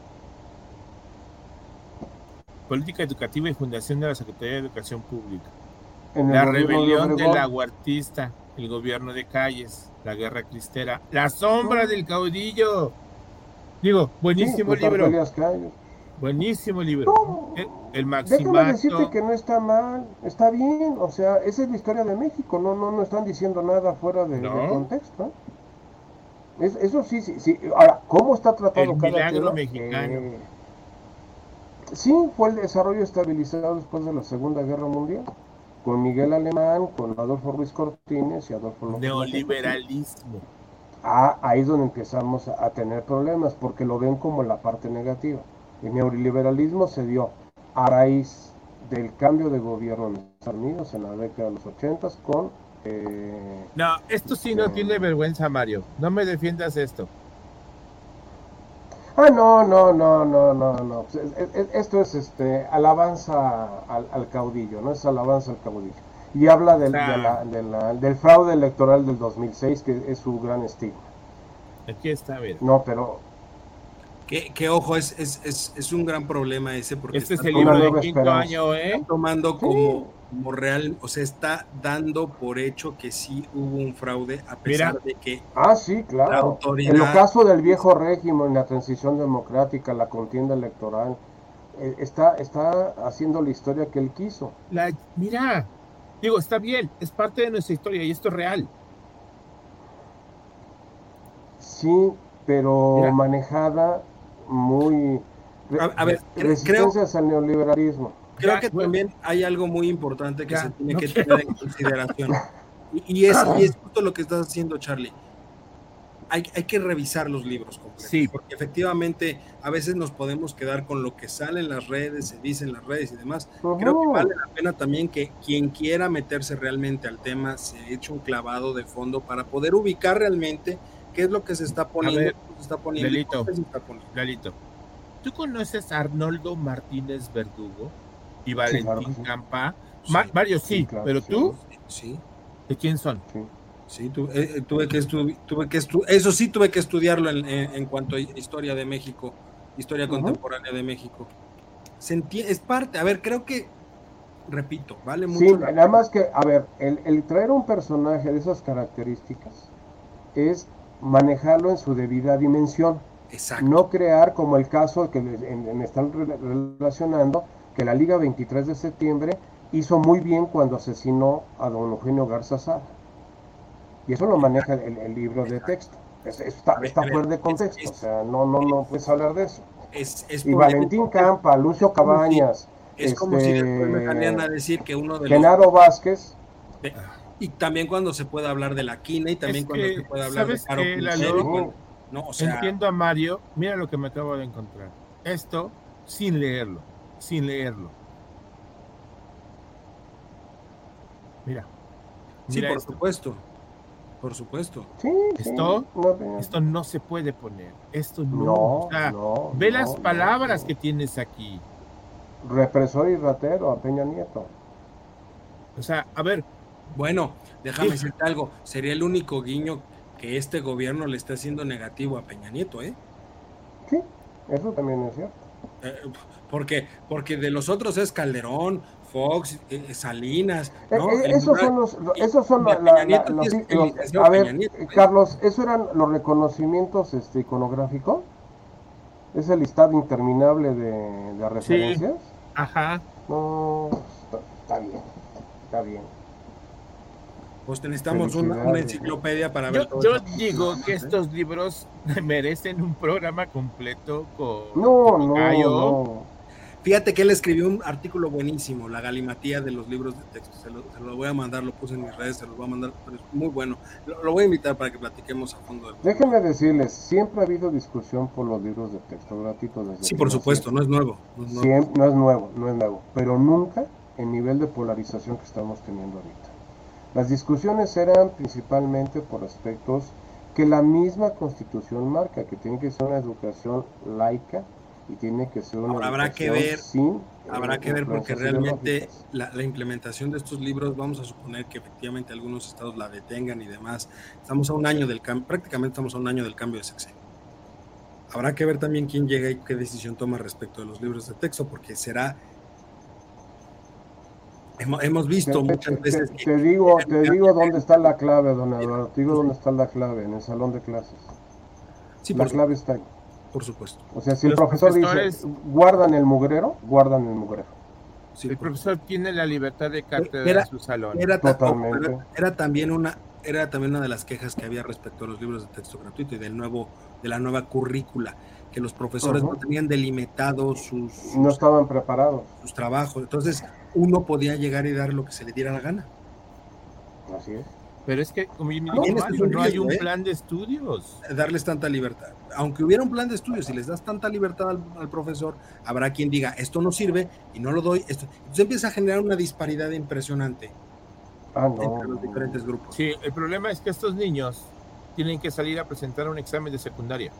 Política educativa y fundación de la Secretaría de Educación Pública. la rebelión de del aguartista, el gobierno de calles, la guerra cristera, la sombra del caudillo. Digo, buenísimo libro. Buenísimo libro. El, el maximato. Déjame decirte que no está mal, está bien. O sea, esa es la historia de México. No, no, no están diciendo nada fuera de, de contexto eso sí, sí, sí. Ahora, ¿cómo está tratado el milagro mexicano? Eh, sí, fue el desarrollo estabilizado después de la Segunda Guerra Mundial, con Miguel Alemán, con Adolfo Ruiz Cortines y Adolfo López. Neoliberalismo. Ah, ahí es donde empezamos a, tener problemas, porque lo ven como la parte negativa. El neoliberalismo se dio a raíz del cambio de gobierno en Estados Unidos en la década de los 80 con no, esto sí no tiene vergüenza, Mario. No me defiendas esto. Ah, no, no, no, no, no, no. Esto es este alabanza al, caudillo, no es alabanza al caudillo. Y habla del, del fraude electoral del 2006, que es su gran estigma. Aquí está, bien. No, pero... Que, ojo, es, es, es, un gran problema ese, porque este es el libro de quinto año, ¿eh? tomando como como real, o sea, está dando por hecho que sí hubo un fraude a pesar de que ah sí claro. en el caso del viejo régimen la transición democrática la contienda electoral eh, está está haciendo la historia que él quiso. La mira digo está bien es parte de nuestra historia y esto es real. Sí pero manejada muy a, ver resistencias al neoliberalismo creo que también hay algo muy importante que se tiene que tener en consideración. Y, es, justo lo que estás haciendo, Charlie. Hay, hay que revisar los libros completos, porque efectivamente a veces nos podemos quedar con lo que sale en las redes, se dice en las redes y demás. Creo que vale la pena también que quien quiera meterse realmente al tema se eche un clavado de fondo para poder ubicar realmente qué es lo que se está poniendo, se está poniendo, Delito, ¿Tú conoces a Arnoldo Martínez Verdugo? Y Valentín Campa. Mario, sí, pero tú. Sí. ¿De quién son? Sí, eh, tuve, que tuve que eso sí tuve que estudiarlo en, cuanto a historia de México, historia contemporánea de México. Se es parte, a ver, creo que, repito, vale mucho. Sí, nada más que, a ver, el, traer un personaje de esas características es manejarlo en su debida dimensión. Exacto. No crear como el caso que me están relacionando, que la Liga 23 de septiembre hizo muy bien cuando asesinó a don Eugenio Garza Sada. Y eso lo maneja el, libro de texto. está, fuera de contexto, o sea, no, no, no puedes hablar de eso. y Valentín Campa, Lucio Cabañas. Es como si me salían a decir que uno de Genaro Vázquez. y también cuando se puede hablar de la quina y también cuando se puede hablar de Caro no, o sea, Entiendo a Mario, mira lo que me acabo de encontrar. Esto sin leerlo sin leerlo. Mira. Sí, por supuesto. Por supuesto. Sí, esto, no, esto no se puede poner. Esto no. ve las palabras que tienes aquí. Represor y ratero a Peña Nieto. O sea, a ver. Bueno, déjame decirte algo. Sería el único guiño que este gobierno le está haciendo negativo a Peña Nieto, ¿eh? Sí, eso también es cierto. Eh, porque, porque de los otros es Calderón, Fox, eh, eh, Salinas. ¿no? esos son los, esos son la, a ver, Carlos, ¿eso eran los reconocimientos este, iconográficos? ¿Es el listado interminable de, de referencias? Ajá. No, está bien, está bien. Pues necesitamos una, enciclopedia para ver yo, Yo digo que estos libros merecen un programa completo con. No, no, no. Fíjate que él escribió un artículo buenísimo, La Galimatía de los libros de texto. Se lo, voy a mandar, lo puse en mis redes, se lo voy a mandar, pero es muy bueno. Lo, voy a invitar para que platiquemos a fondo. Déjenme decirles, siempre ha habido discusión por los libros de texto gratuitos. sí, por supuesto, no es nuevo. No es nuevo. no es nuevo, no es nuevo, pero nunca el nivel de polarización que estamos teniendo ahorita. Las discusiones eran principalmente por aspectos que la misma constitución marca, que tiene que ser una educación laica y tiene que ser una habrá que ver sin habrá que ver porque realmente la, implementación de estos libros vamos a suponer que efectivamente algunos estados la detengan y demás. Estamos a un año del cambio prácticamente estamos a un año del cambio de sexenio. Habrá que ver también quién llega y qué decisión toma respecto de los libros de texto porque será Hemos, visto muchas veces. Te, digo, te digo dónde está la clave, don Eduardo. Te digo dónde está la clave, en el salón de clases. Sí, la clave está ahí. Por supuesto. O sea, si el profesor dice, guardan el mugrero, guardan el mugrero. Sí, el profesor tiene la libertad de cátedra en su salón. Era, Totalmente. Era, también una, era también una de las quejas que había respecto a los libros de texto gratuito y del nuevo, de la nueva currícula, que los profesores no tenían delimitado sus, No estaban preparados. Sus trabajos. Entonces, uno podía llegar y dar lo que se le diera la gana. Así es. Pero es que, como no hay un ¿eh? plan de estudios. Darles tanta libertad. Aunque hubiera un plan de estudios y les das tanta libertad al, profesor, habrá quien diga, esto no sirve y no lo doy. Esto. Entonces empieza a generar una disparidad impresionante ah, entre los diferentes grupos. Sí, el problema es que estos niños tienen que salir a presentar un examen de secundaria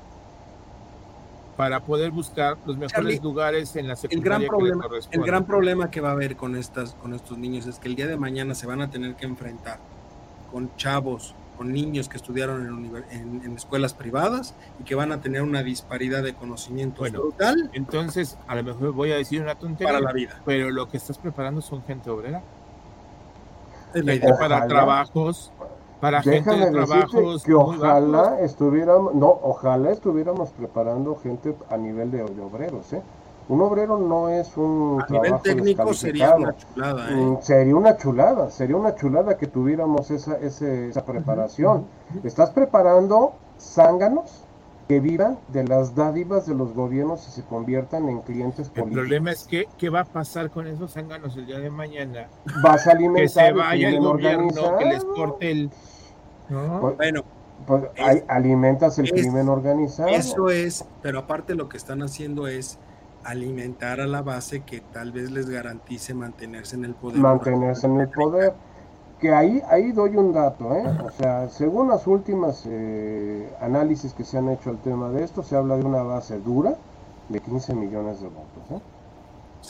para poder buscar los mejores lugares en la secundaria. El gran, problema, el gran problema que va a haber con, estas, con estos niños es que el día de mañana se van a tener que enfrentar con chavos, con niños que estudiaron en, en, escuelas privadas y que van a tener una disparidad de conocimiento bueno, brutal. Entonces, a lo mejor voy a decir una tontería. Para la vida. Pero lo que estás preparando son gente obrera. Es la idea. Para trabajos para gente de trabajos que ojalá estuviéramos, no, ojalá estuviéramos preparando gente a nivel de, obreros, ¿eh? Un obrero no es un a nivel técnico sería una chulada, ¿eh? Mm, sería una chulada, sería una chulada que tuviéramos esa, esa preparación. Estás preparando zánganos que vivan de las dádivas de los gobiernos y se conviertan en clientes políticos. El problema es que, ¿qué va a pasar con esos zánganos el día de mañana? Vas a alimentar que se vaya el gobierno, que les corte el pues, bueno, pues alimentas el crimen organizado. Eso es, pero aparte lo que están haciendo es alimentar a la base que tal vez les garantice mantenerse en el poder. Mantenerse en el poder. Que ahí, ahí doy un dato, ¿eh? O sea, según las últimas eh, análisis que se han hecho al tema de esto, se habla de una base dura de 15 millones de votos, ¿eh?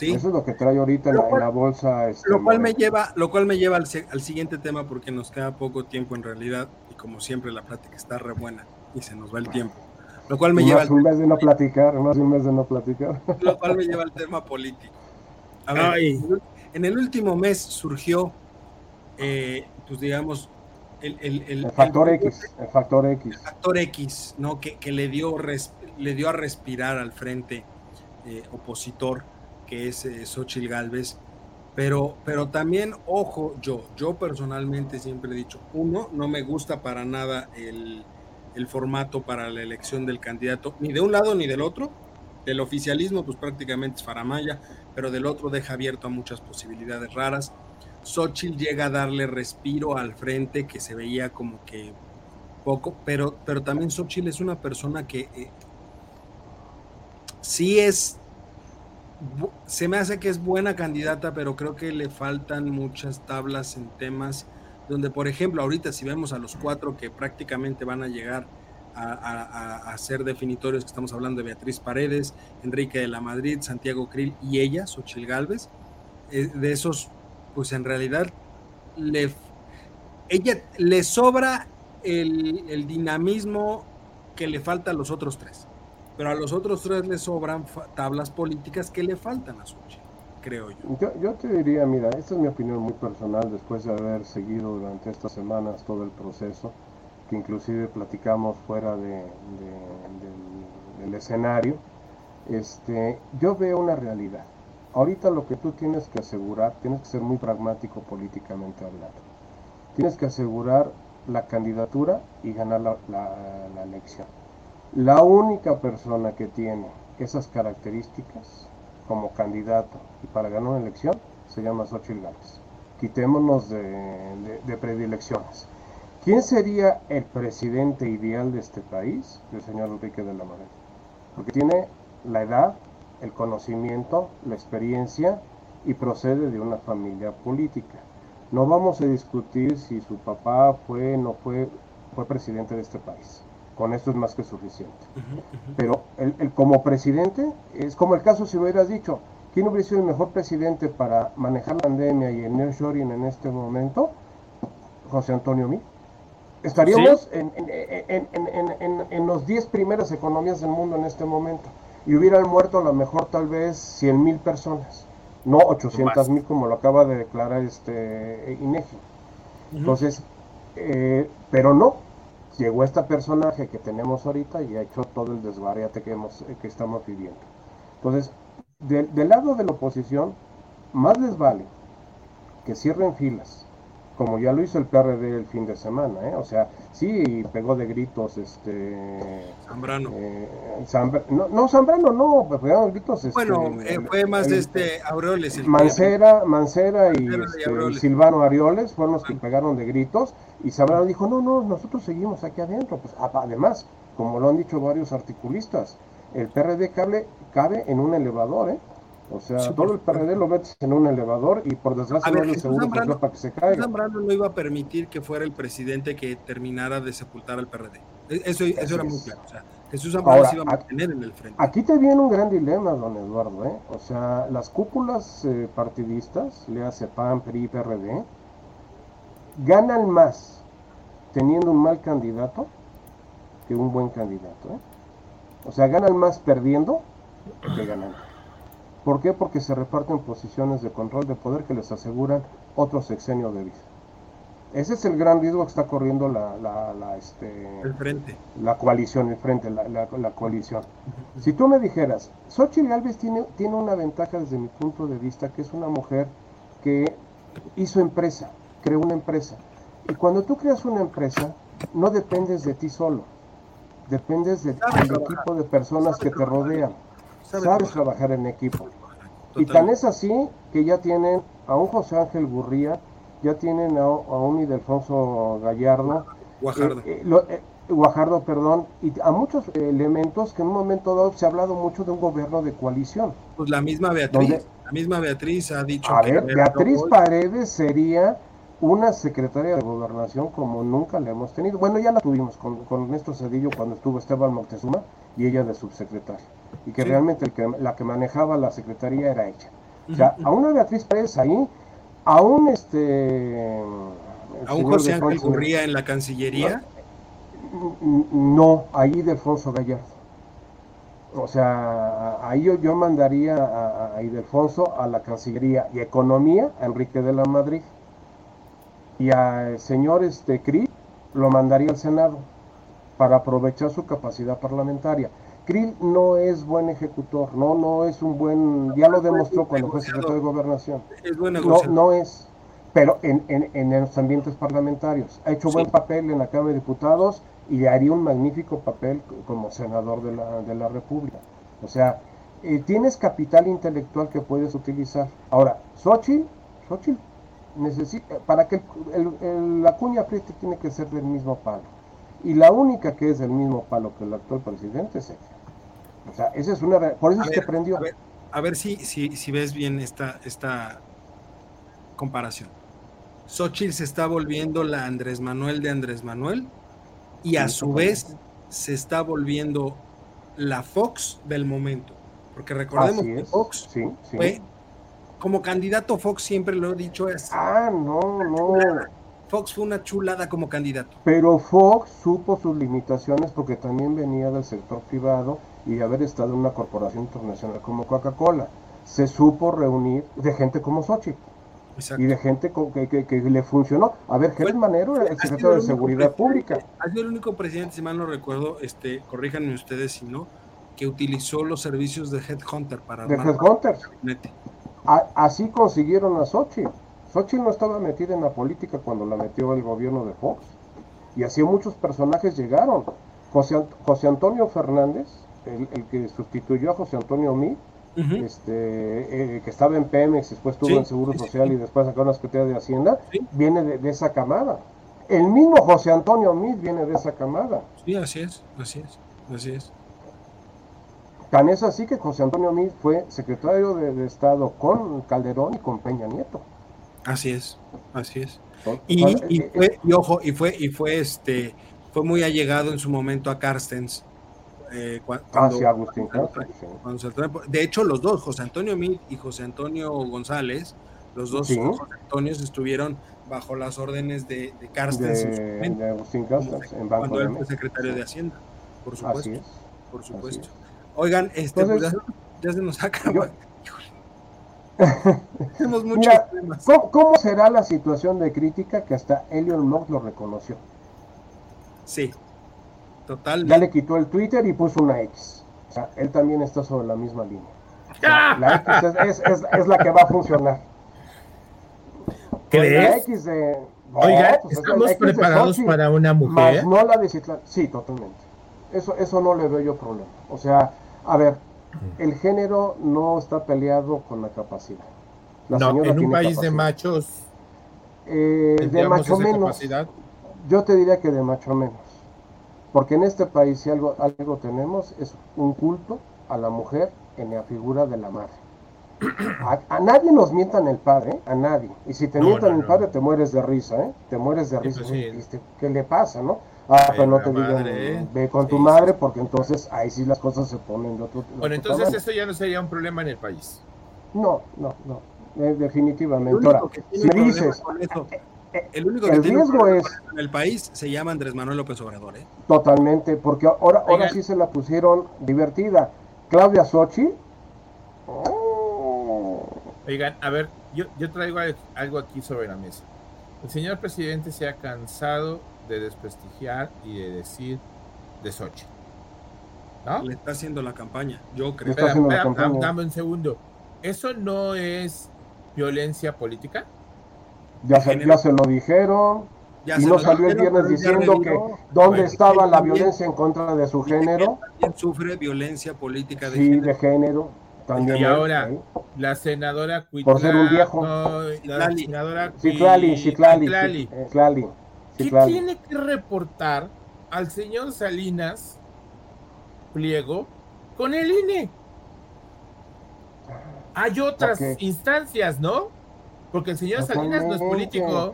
Eso es lo que trae ahorita en la, bolsa. Este, lo cual me lleva, lo cual me lleva al, siguiente tema porque nos queda poco tiempo en realidad y como siempre la plática está re buena y se nos va el tiempo. Lo cual me lleva un mes de no platicar, más de un mes de no platicar. Lo cual me lleva al tema político. A ver, en el último mes surgió, eh, pues digamos, el, el, el, factor X, el factor X. El factor X, ¿no? Que, que le, dio le dio a respirar al frente eh, opositor que es eh, Xochitl Galvez. Pero, pero también, ojo, yo, yo personalmente siempre he dicho, uno, no me gusta para nada el, el formato para la elección del candidato, ni de un lado ni del otro. Del oficialismo, pues prácticamente es Faramaya, pero del otro deja abierto a muchas posibilidades raras. Xochitl llega a darle respiro al frente que se veía como que poco, pero, pero también Xochitl es una persona que eh, sí es se me hace que es buena candidata, pero creo que le faltan muchas tablas en temas donde por ejemplo ahorita si vemos a los cuatro que prácticamente van a llegar a, ser definitorios, que estamos hablando de Beatriz Paredes, Enrique de la Madrid, Santiago Krill y ella, Xochil Gálvez, eh, de esos, pues en realidad le, ella le sobra el, dinamismo que le falta a los otros tres, pero a los otros tres le sobran tablas políticas que le faltan a Xochitl, creo yo. yo. te diría, mira, esta es mi opinión muy personal después de haber seguido durante estas semanas todo el proceso que inclusive platicamos fuera de, del, escenario, este, yo veo una realidad. Ahorita lo que tú tienes que asegurar, tienes que ser muy pragmático políticamente hablando. Tienes que asegurar la candidatura y ganar la, la, elección. La única persona que tiene esas características como candidato y para ganar una elección se llama Xochitl Gálvez. Quitémonos de, de predilecciones. ¿Quién sería el presidente ideal de este país? El señor Enrique de la Madrid. Porque tiene la edad, el conocimiento, la experiencia y procede de una familia política. No vamos a discutir si su papá fue no fue, fue presidente de este país. Con esto es más que suficiente. Pero el, como presidente es como el caso si hubieras dicho, ¿quién hubiera sido el mejor presidente para manejar la pandemia y el nearshoring en este momento? José Antonio Mí. Estaríamos en, en, los 10 primeras economías del mundo en este momento. Y hubieran muerto a lo mejor tal vez 100 mil personas, no 800 mil como lo acaba de declarar este INEGI. Entonces, eh, pero no, llegó este personaje que tenemos ahorita y ha hecho todo el desvariate que, hemos, que estamos viviendo. Entonces, del lado de la oposición, más les vale que cierren filas, como ya lo hizo el PRD el fin de semana, ¿eh? o sea, sí pegó de gritos, este... Zambrano. Eh, no, no, Zambrano no, pegaron gritos... Este, bueno, eh, fue más de este Aureoles. Mancera, Mancera y, este, Silvano Arioles fueron los que pegaron de gritos y Zambrano dijo, no, no, nosotros seguimos aquí adentro. Pues además, como lo han dicho varios articulistas, el PRD cabe, cabe en un elevador, ¿eh? O sea, todo el PRD lo metes en un elevador y por desgracia no es seguro que, para que se caiga. Zambrano no iba a permitir que fuera el presidente que terminara de sepultar al PRD. E, eso, eso era muy claro. O sea, Jesús Zambrano se iba a mantener en el frente. Aquí te viene un gran dilema, don Eduardo. ¿eh? O sea, las cúpulas eh, partidistas, le hace PAN, PRI, PRD, ganan más teniendo un mal candidato que un buen candidato. ¿eh? O sea, ganan más perdiendo que ganando. ¿Por qué? Porque se reparten posiciones de control de poder que les aseguran otro sexenio de vida. Ese es el gran riesgo que está corriendo la, la, este, el frente. la coalición, el frente, la, la coalición. Si tú me dijeras, Xochitl Alves tiene, tiene una ventaja desde mi punto de vista, que es una mujer que hizo empresa, creó una empresa. Y cuando tú creas una empresa, no dependes de ti solo, dependes del equipo de personas que te rodean sabes trabajar en equipo. Y tan es así que ya tienen a un José Ángel Gurría, ya tienen a, un Idelfonso Gallardo, Guajardo. Eh, eh, eh, Guajardo, perdón, y a muchos elementos que en un momento dado se ha hablado mucho de un gobierno de coalición. Pues la misma Beatriz, la misma Beatriz ha dicho a ver, Beatriz Paredes sería una secretaria de gobernación como nunca la hemos tenido. Bueno, ya la tuvimos con, con Ernesto Cedillo cuando estuvo Esteban Moctezuma y ella de subsecretaria. Y que realmente el que, la que manejaba la secretaría era ella. O sea, a una Beatriz Pérez ahí, a un este... ¿A un José Ángel en la Cancillería? No, ahí de Alfonso Gallardo. O sea, ahí yo, yo mandaría a, a Ildefonso a la Cancillería y Economía, a Enrique de la Madrid y al señor este Krill lo mandaría al Senado para aprovechar su capacidad parlamentaria. Krill no es buen ejecutor, no, no es un buen, ya lo demostró cuando fue secretario de gobernación. no, no es, pero en, en, en, los ambientes parlamentarios. Ha hecho buen papel en la Cámara de Diputados y haría un magnífico papel como senador de la, de la República. O sea, eh, tienes capital intelectual que puedes utilizar. Ahora, Xochitl, Xochitl necesita, para que la cuña apriete tiene que ser del mismo palo. Y la única que es del mismo palo que el actual presidente es ella. O sea, esa es una... Por eso es que prendió. A ver, a ver si, si, si, ves bien esta, esta comparación. Xochitl se está volviendo la Andrés Manuel de Andrés Manuel y a su vez se está volviendo la Fox del momento. Porque recordemos que Fox fue como candidato Fox siempre lo he dicho es. Ah, no, no. Fox fue una chulada como candidato. Pero Fox supo sus limitaciones porque también venía del sector privado y haber estado en una corporación internacional como Coca-Cola. Se supo reunir de gente como Sochi. Y de gente que, que, le funcionó. A ver, Gerard Manero era el secretario de Seguridad Pública. Ha sido el único presidente, si mal no recuerdo, este, corríjanme ustedes si no, que utilizó los servicios de Headhunter para... De Headhunter. así consiguieron a Sochi. Xochitl no estaba metida en la política cuando la metió el gobierno de Fox. Y así muchos personajes llegaron. José, José Antonio Fernández, el, que sustituyó a José Antonio Mí, este, eh, que estaba en Pemex, después estuvo en Seguro Social y después sacó una Secretaría de Hacienda, viene de, esa camada. El mismo José Antonio Mí viene de esa camada. Sí, así es, así es, así es. Tan es así que José Antonio Mí fue secretario de Estado con Calderón y con Peña Nieto. Así es, así es. Y, y, fue, y ojo, y fue, y fue este, fue muy allegado en su momento a Carstens. Eh, ah, cuando, de hecho, los dos, José Antonio Mil y José Antonio González, los dos José Antonios estuvieron bajo las órdenes de, de Carstens de, Agustín Carstens, en cuando él fue secretario de Hacienda, por supuesto. Por supuesto. Oigan, este, pues ya, se nos acaba. Tenemos muchos temas. ¿cómo, será la situación de crítica que hasta Elon Musk lo reconoció? Sí, total. Ya le quitó el Twitter y puso una X. O sea, él también está sobre la misma línea. la X es, la que va a funcionar. ¿Crees? La X de. Oiga, pues, ¿estamos preparados para una mujer? no la de Sí, totalmente. Eso, eso no le veo yo problema. O sea, a ver, el género no está peleado con la capacidad. no, en un país de machos. Eh, de macho menos. Yo te diría que de macho menos. Porque en este país, si algo, algo tenemos, es un culto a la mujer en la figura de la madre. A, nadie nos mientan el padre, a nadie. Y si te mientan el padre, te mueres de risa, ¿eh? Te mueres de risa. Pues ¿Qué le pasa, no? Ah, pero no te digan, ve con tu madre, porque entonces ahí sí las cosas se ponen de otro Bueno, entonces eso ya no sería un problema en el país. No, no, no, eh, definitivamente. Ahora, si me dices, eh, eh, el único que el tiene riesgo es en el país se llama Andrés Manuel López Obrador, ¿eh? Totalmente, porque ahora, ahora sí se la pusieron divertida. Claudia Sochi. Oh. Oigan, a ver, yo, yo traigo algo aquí sobre la mesa. El señor presidente se ha cansado de desprestigiar y de decir de Sochi. ¿No? Le está haciendo la campaña, yo creo. Dame un segundo. ¿Eso no es violencia política? Ya se, ya se lo dijeron. y no salió el viernes diciendo que dónde estaba la violencia en contra de su género. También sufre violencia política de sí, género. de género. También y ahora, la senadora Por ser un viejo. la senadora Citlali, Citlali, ¿Qué tiene que reportar al señor Salinas Pliego con el INE? Hay otras instancias, ¿no? Porque el señor Salinas no es político.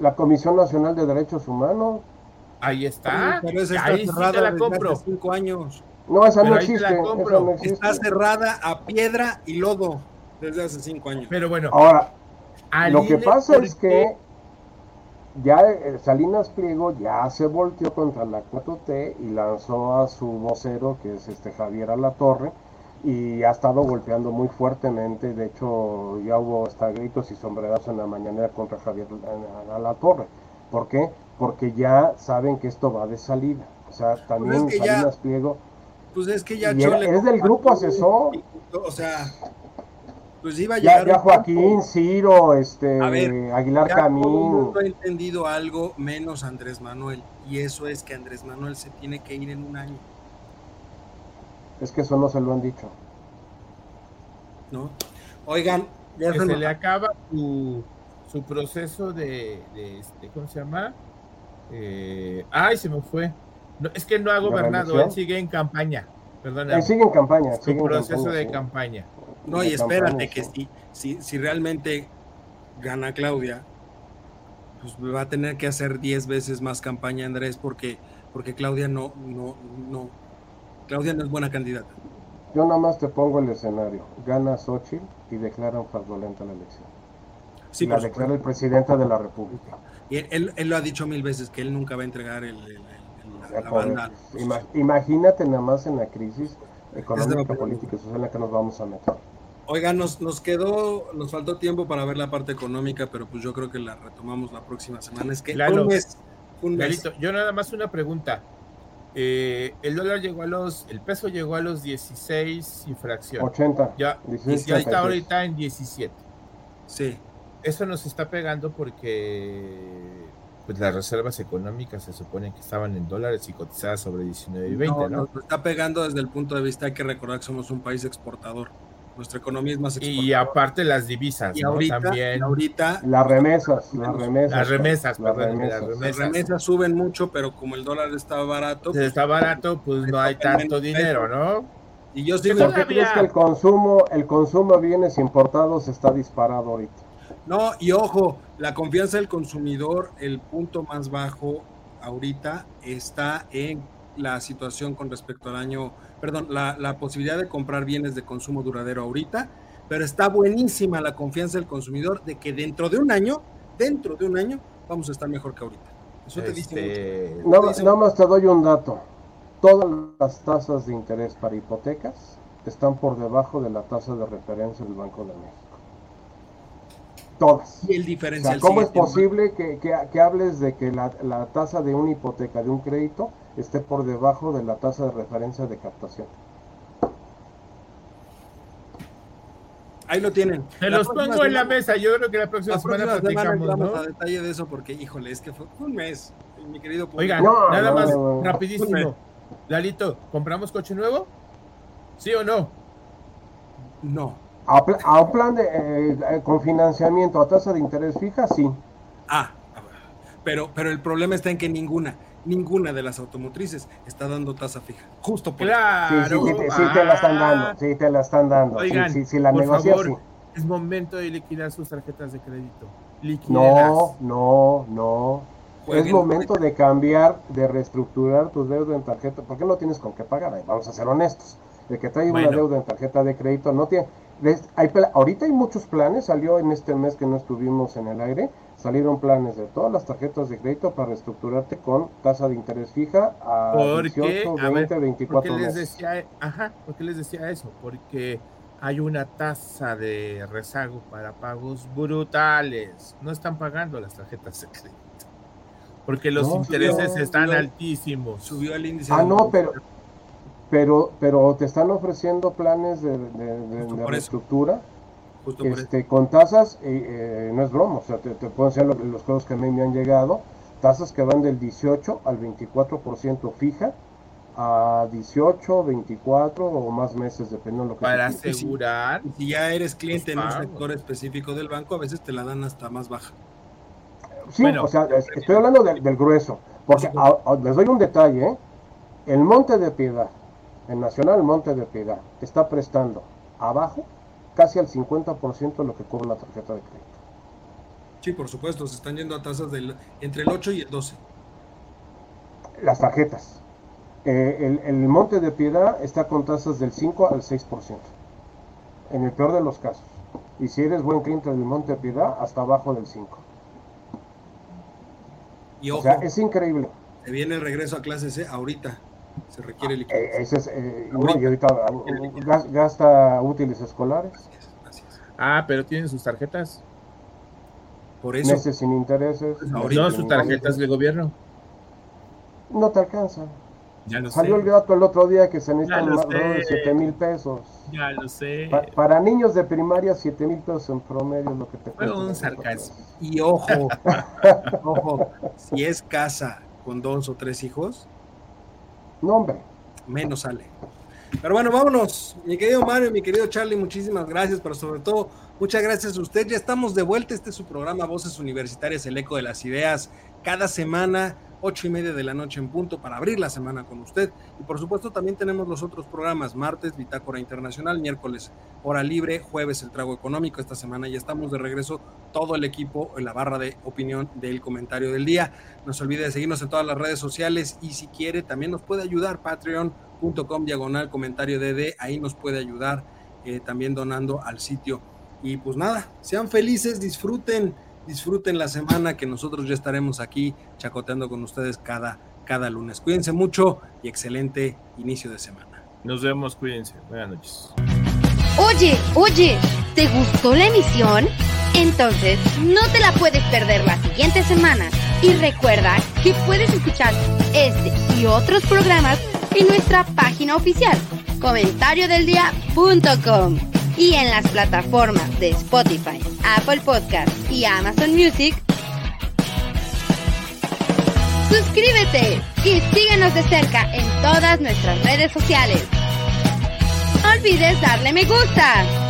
La Comisión Nacional de Derechos Humanos. Ahí está. Pero esa está cerrada la compro. Desde hace cinco años. No, esa no, existe, Está cerrada a piedra y lodo desde hace cinco años. Pero bueno. Ahora, lo que pasa es que ya eh, Salinas Pliego ya se volteó contra la 4T y lanzó a su vocero, que es este Javier Alatorre, y ha estado golpeando muy fuertemente. De hecho, ya hubo hasta gritos y sombrerazos en la mañanera contra Javier Alatorre. ¿Por qué? Porque ya saben que esto va de salida. O sea, pues también Salinas Pliego. Pues es que ya es del grupo asesor. O sea, pues iba a llegar. Ya, Joaquín, Ciro, este, Aguilar Camín. No he entendido algo menos Andrés Manuel, y eso es que Andrés Manuel se tiene que ir en un año. Es que eso no se lo han dicho. ¿No? Oigan, ya se, le acaba su, su proceso de, este, ¿cómo se llama? Eh, ay, se me fue. es que no ha gobernado, él sigue en campaña. Perdona. Él sigue en campaña. Su proceso de campaña. No, y espérate que si, si, si realmente gana Claudia, pues va a tener que hacer 10 veces más campaña Andrés porque, porque Claudia no, no, no, Claudia no es buena candidata. Yo nada más te pongo el escenario. Gana Xochitl y declaran fraudulenta la elección. Sí, la declara el presidente de la República. Y él, él, lo ha dicho mil veces que él nunca va a entregar el, la, banda. Imagínate nada más en la crisis económica, política y social en la que nos vamos a meter. Oiga, nos, nos quedó, nos faltó tiempo para ver la parte económica, pero pues yo creo que la retomamos la próxima semana. Es que un mes, un mes. yo nada más una pregunta. Eh, el dólar llegó a los, el peso llegó a los 16 y fracción. 80. Ya, y ya está ahorita en 17. Sí. Eso nos está pegando porque pues las reservas económicas se supone que estaban en dólares y cotizadas sobre 19 y 20, ¿no? ¿no? Nos está pegando desde el punto de vista, hay que recordar que somos un país exportador. Nuestra economía es más exportadora. Y aparte las divisas, y ahorita, También. ahorita las remesas, las remesas. Las remesas, las remesas. Las remesas suben mucho, pero como el dólar está barato. Pues, está barato, pues no hay tanto dinero, ¿no? Y yo sí ¿Por qué crees que el consumo, el consumo de bienes importados está disparado ahorita? No, y ojo, la confianza del consumidor, el punto más bajo ahorita está en la situación con respecto al año, perdón, la, posibilidad de comprar bienes de consumo duradero ahorita, pero está buenísima la confianza del consumidor de que dentro de un año, dentro de un año, vamos a estar mejor que ahorita. Eso te dice este, mucho. nada más te doy un dato. Todas las tasas de interés para hipotecas están por debajo de la tasa de referencia del Banco de México. Todas. Y el diferencial. ¿Cómo es posible que, que, hables de que la, la, tasa de una hipoteca, de un crédito, esté por debajo de la tasa de referencia de captación? Ahí lo tienen. Se los pongo en la mesa. Yo creo que la próxima, semana platicamos, ¿no? a detalle de eso porque, híjole, es que fue un mes, mi querido. Oigan, nada más, rapidísimo. Lalito, ¿compramos coche nuevo? ¿Sí o no? No. A, un plan de, eh, con financiamiento a tasa de interés fija, sí. Ah, pero, pero el problema está en que ninguna, ninguna de las automotrices está dando tasa fija. Justo por claro. Sí, sí, sí, te la están dando, sí, te la están dando. Oigan, sí, sí, la por favor, es momento de liquidar sus tarjetas de crédito. No, no, no. es momento de cambiar, de reestructurar tus deudas en tarjeta. ¿Por qué no tienes con qué pagar? Vamos a ser honestos. El que trae una deuda en tarjeta de crédito no tiene ahorita hay muchos planes, salió en este mes que no estuvimos en el aire, salieron planes de todas las tarjetas de crédito para reestructurarte con tasa de interés fija a 18, 20, 24 ¿por les Decía, ajá, ¿por qué les decía eso? Porque hay una tasa de rezago para pagos brutales. No están pagando las tarjetas de crédito. Porque los intereses están altísimos. Subió el índice. Ah, no, pero pero, pero te están ofreciendo planes de, de, reestructura este, con tasas, eh, no es broma, o sea, te, puedo decir los, los cosas que a mí me han llegado, tasas que van del 18 al 24% fija, a 18, 24 o más meses, dependiendo de lo que Para asegurar. Si, ya eres cliente en un sector específico del banco, a veces te la dan hasta más baja. Sí, o sea, estoy hablando del, grueso, porque les doy un detalle, ¿eh? el Monte de Piedad, el Nacional Monte de Piedad está prestando abajo casi al 50% de lo que cobra la tarjeta de crédito. Sí, por supuesto, se están yendo a tasas del, entre el 8 y el 12. Las tarjetas. Eh, el, Monte de Piedad está con tasas del 5 al 6%, en el peor de los casos. Y si eres buen cliente del Monte de Piedad, hasta abajo del 5. Y ojo, o sea, es increíble. Se viene el regreso a clase C ahorita se requiere liquidez. Eh, ese es, eh, y ahorita uh, gasta útiles escolares. Ah, pero tienen sus tarjetas. Por eso. Meses sin intereses. Pues no, sus tarjetas de gobierno. No te alcanza. Ya lo Salió el gato el otro día que se necesitan más de 7 mil pesos. Ya lo sé. para niños de primaria, 7 mil pesos en promedio es lo que te cuesta. un sarcasmo. Y ojo, ojo, si es casa con dos o tres hijos, nombre. Menos sale. Pero bueno, vámonos. Mi querido Mario, mi querido Charlie, muchísimas gracias, pero sobre todo, muchas gracias a usted. Ya estamos de vuelta. Este es su programa Voces Universitarias, el eco de las ideas. cada semana ocho y media de la noche en punto para abrir la semana con usted. Y por supuesto también tenemos los otros programas, martes Bitácora Internacional, miércoles Hora Libre, jueves El Trago Económico. Esta semana ya estamos de regreso todo el equipo en la barra de opinión del comentario del día. No se olvide de seguirnos en todas las redes sociales y si quiere también nos puede ayudar patreon.com diagonal comentario DD, ahí nos puede ayudar eh, también donando al sitio. Y pues nada, sean felices, disfruten disfruten la semana que nosotros ya estaremos aquí chacoteando con ustedes cada, cada lunes. Cuídense mucho y excelente inicio de semana. Nos vemos, cuídense. Buenas noches. Oye, oye, ¿te gustó la emisión? Entonces, no te la puedes perder la siguiente semana. Y recuerda que puedes escuchar este y otros programas en nuestra página oficial, comentariodeldia.com y en las plataformas de Spotify, Apple Podcast y Amazon Music. Suscríbete y síguenos de cerca en todas nuestras redes sociales. No olvides darle me gusta.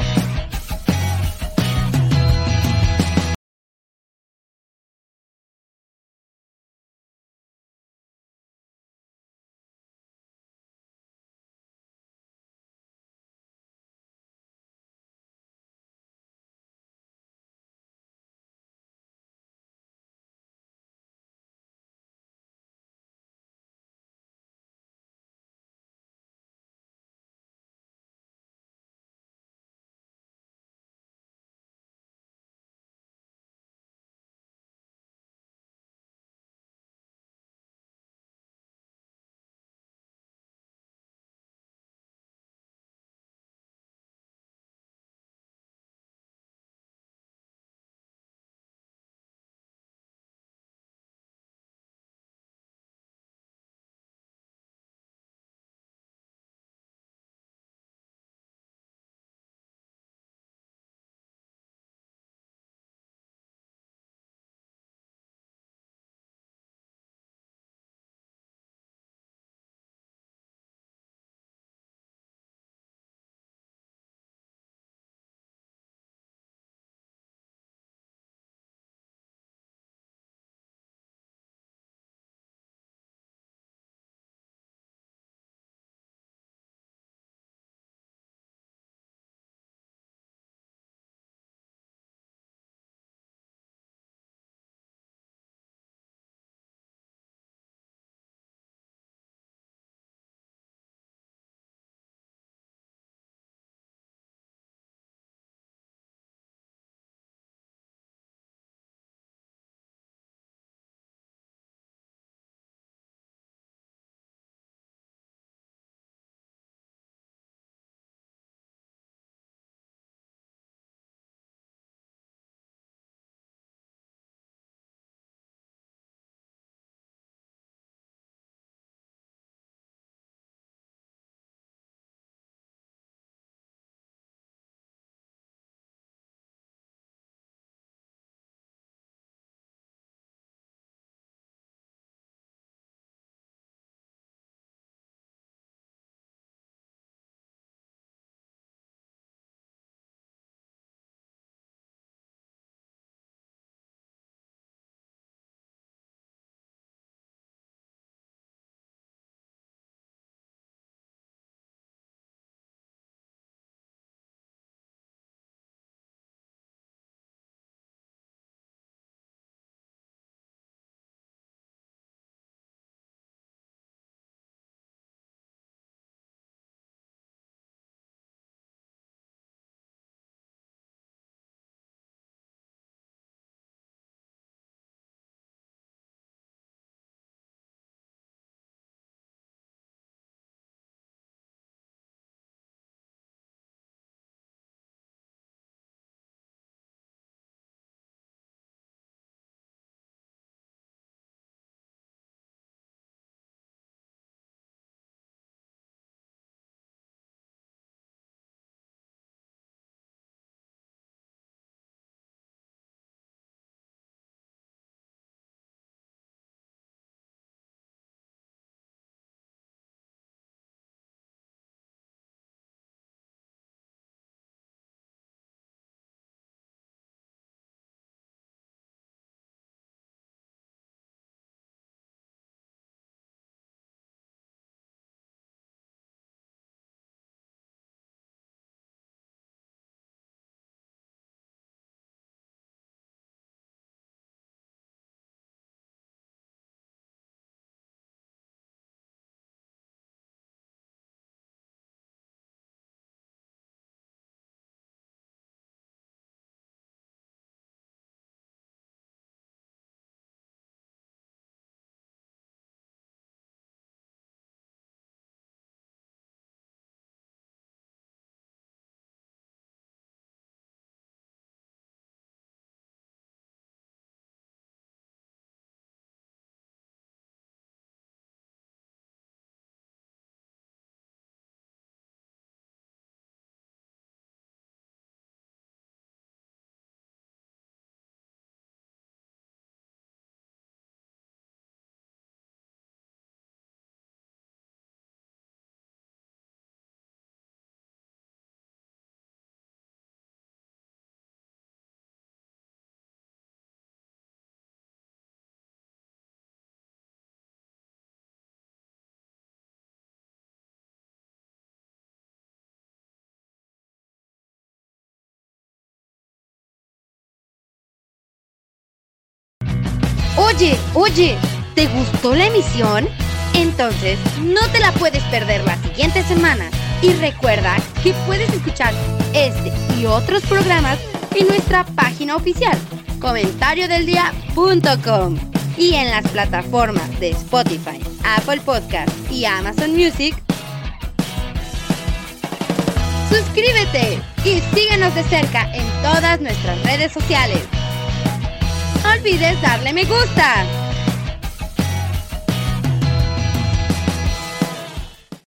Oye, oye, ¿te gustó la emisión? Entonces, no te la puedes perder la siguiente semana. Y recuerda que puedes escuchar este y otros programas en nuestra página oficial, comentariodeldia.com y en las plataformas de Spotify, Apple Podcast y Amazon Music. Suscríbete y síguenos de cerca en todas nuestras redes sociales. No olvides darle me gusta.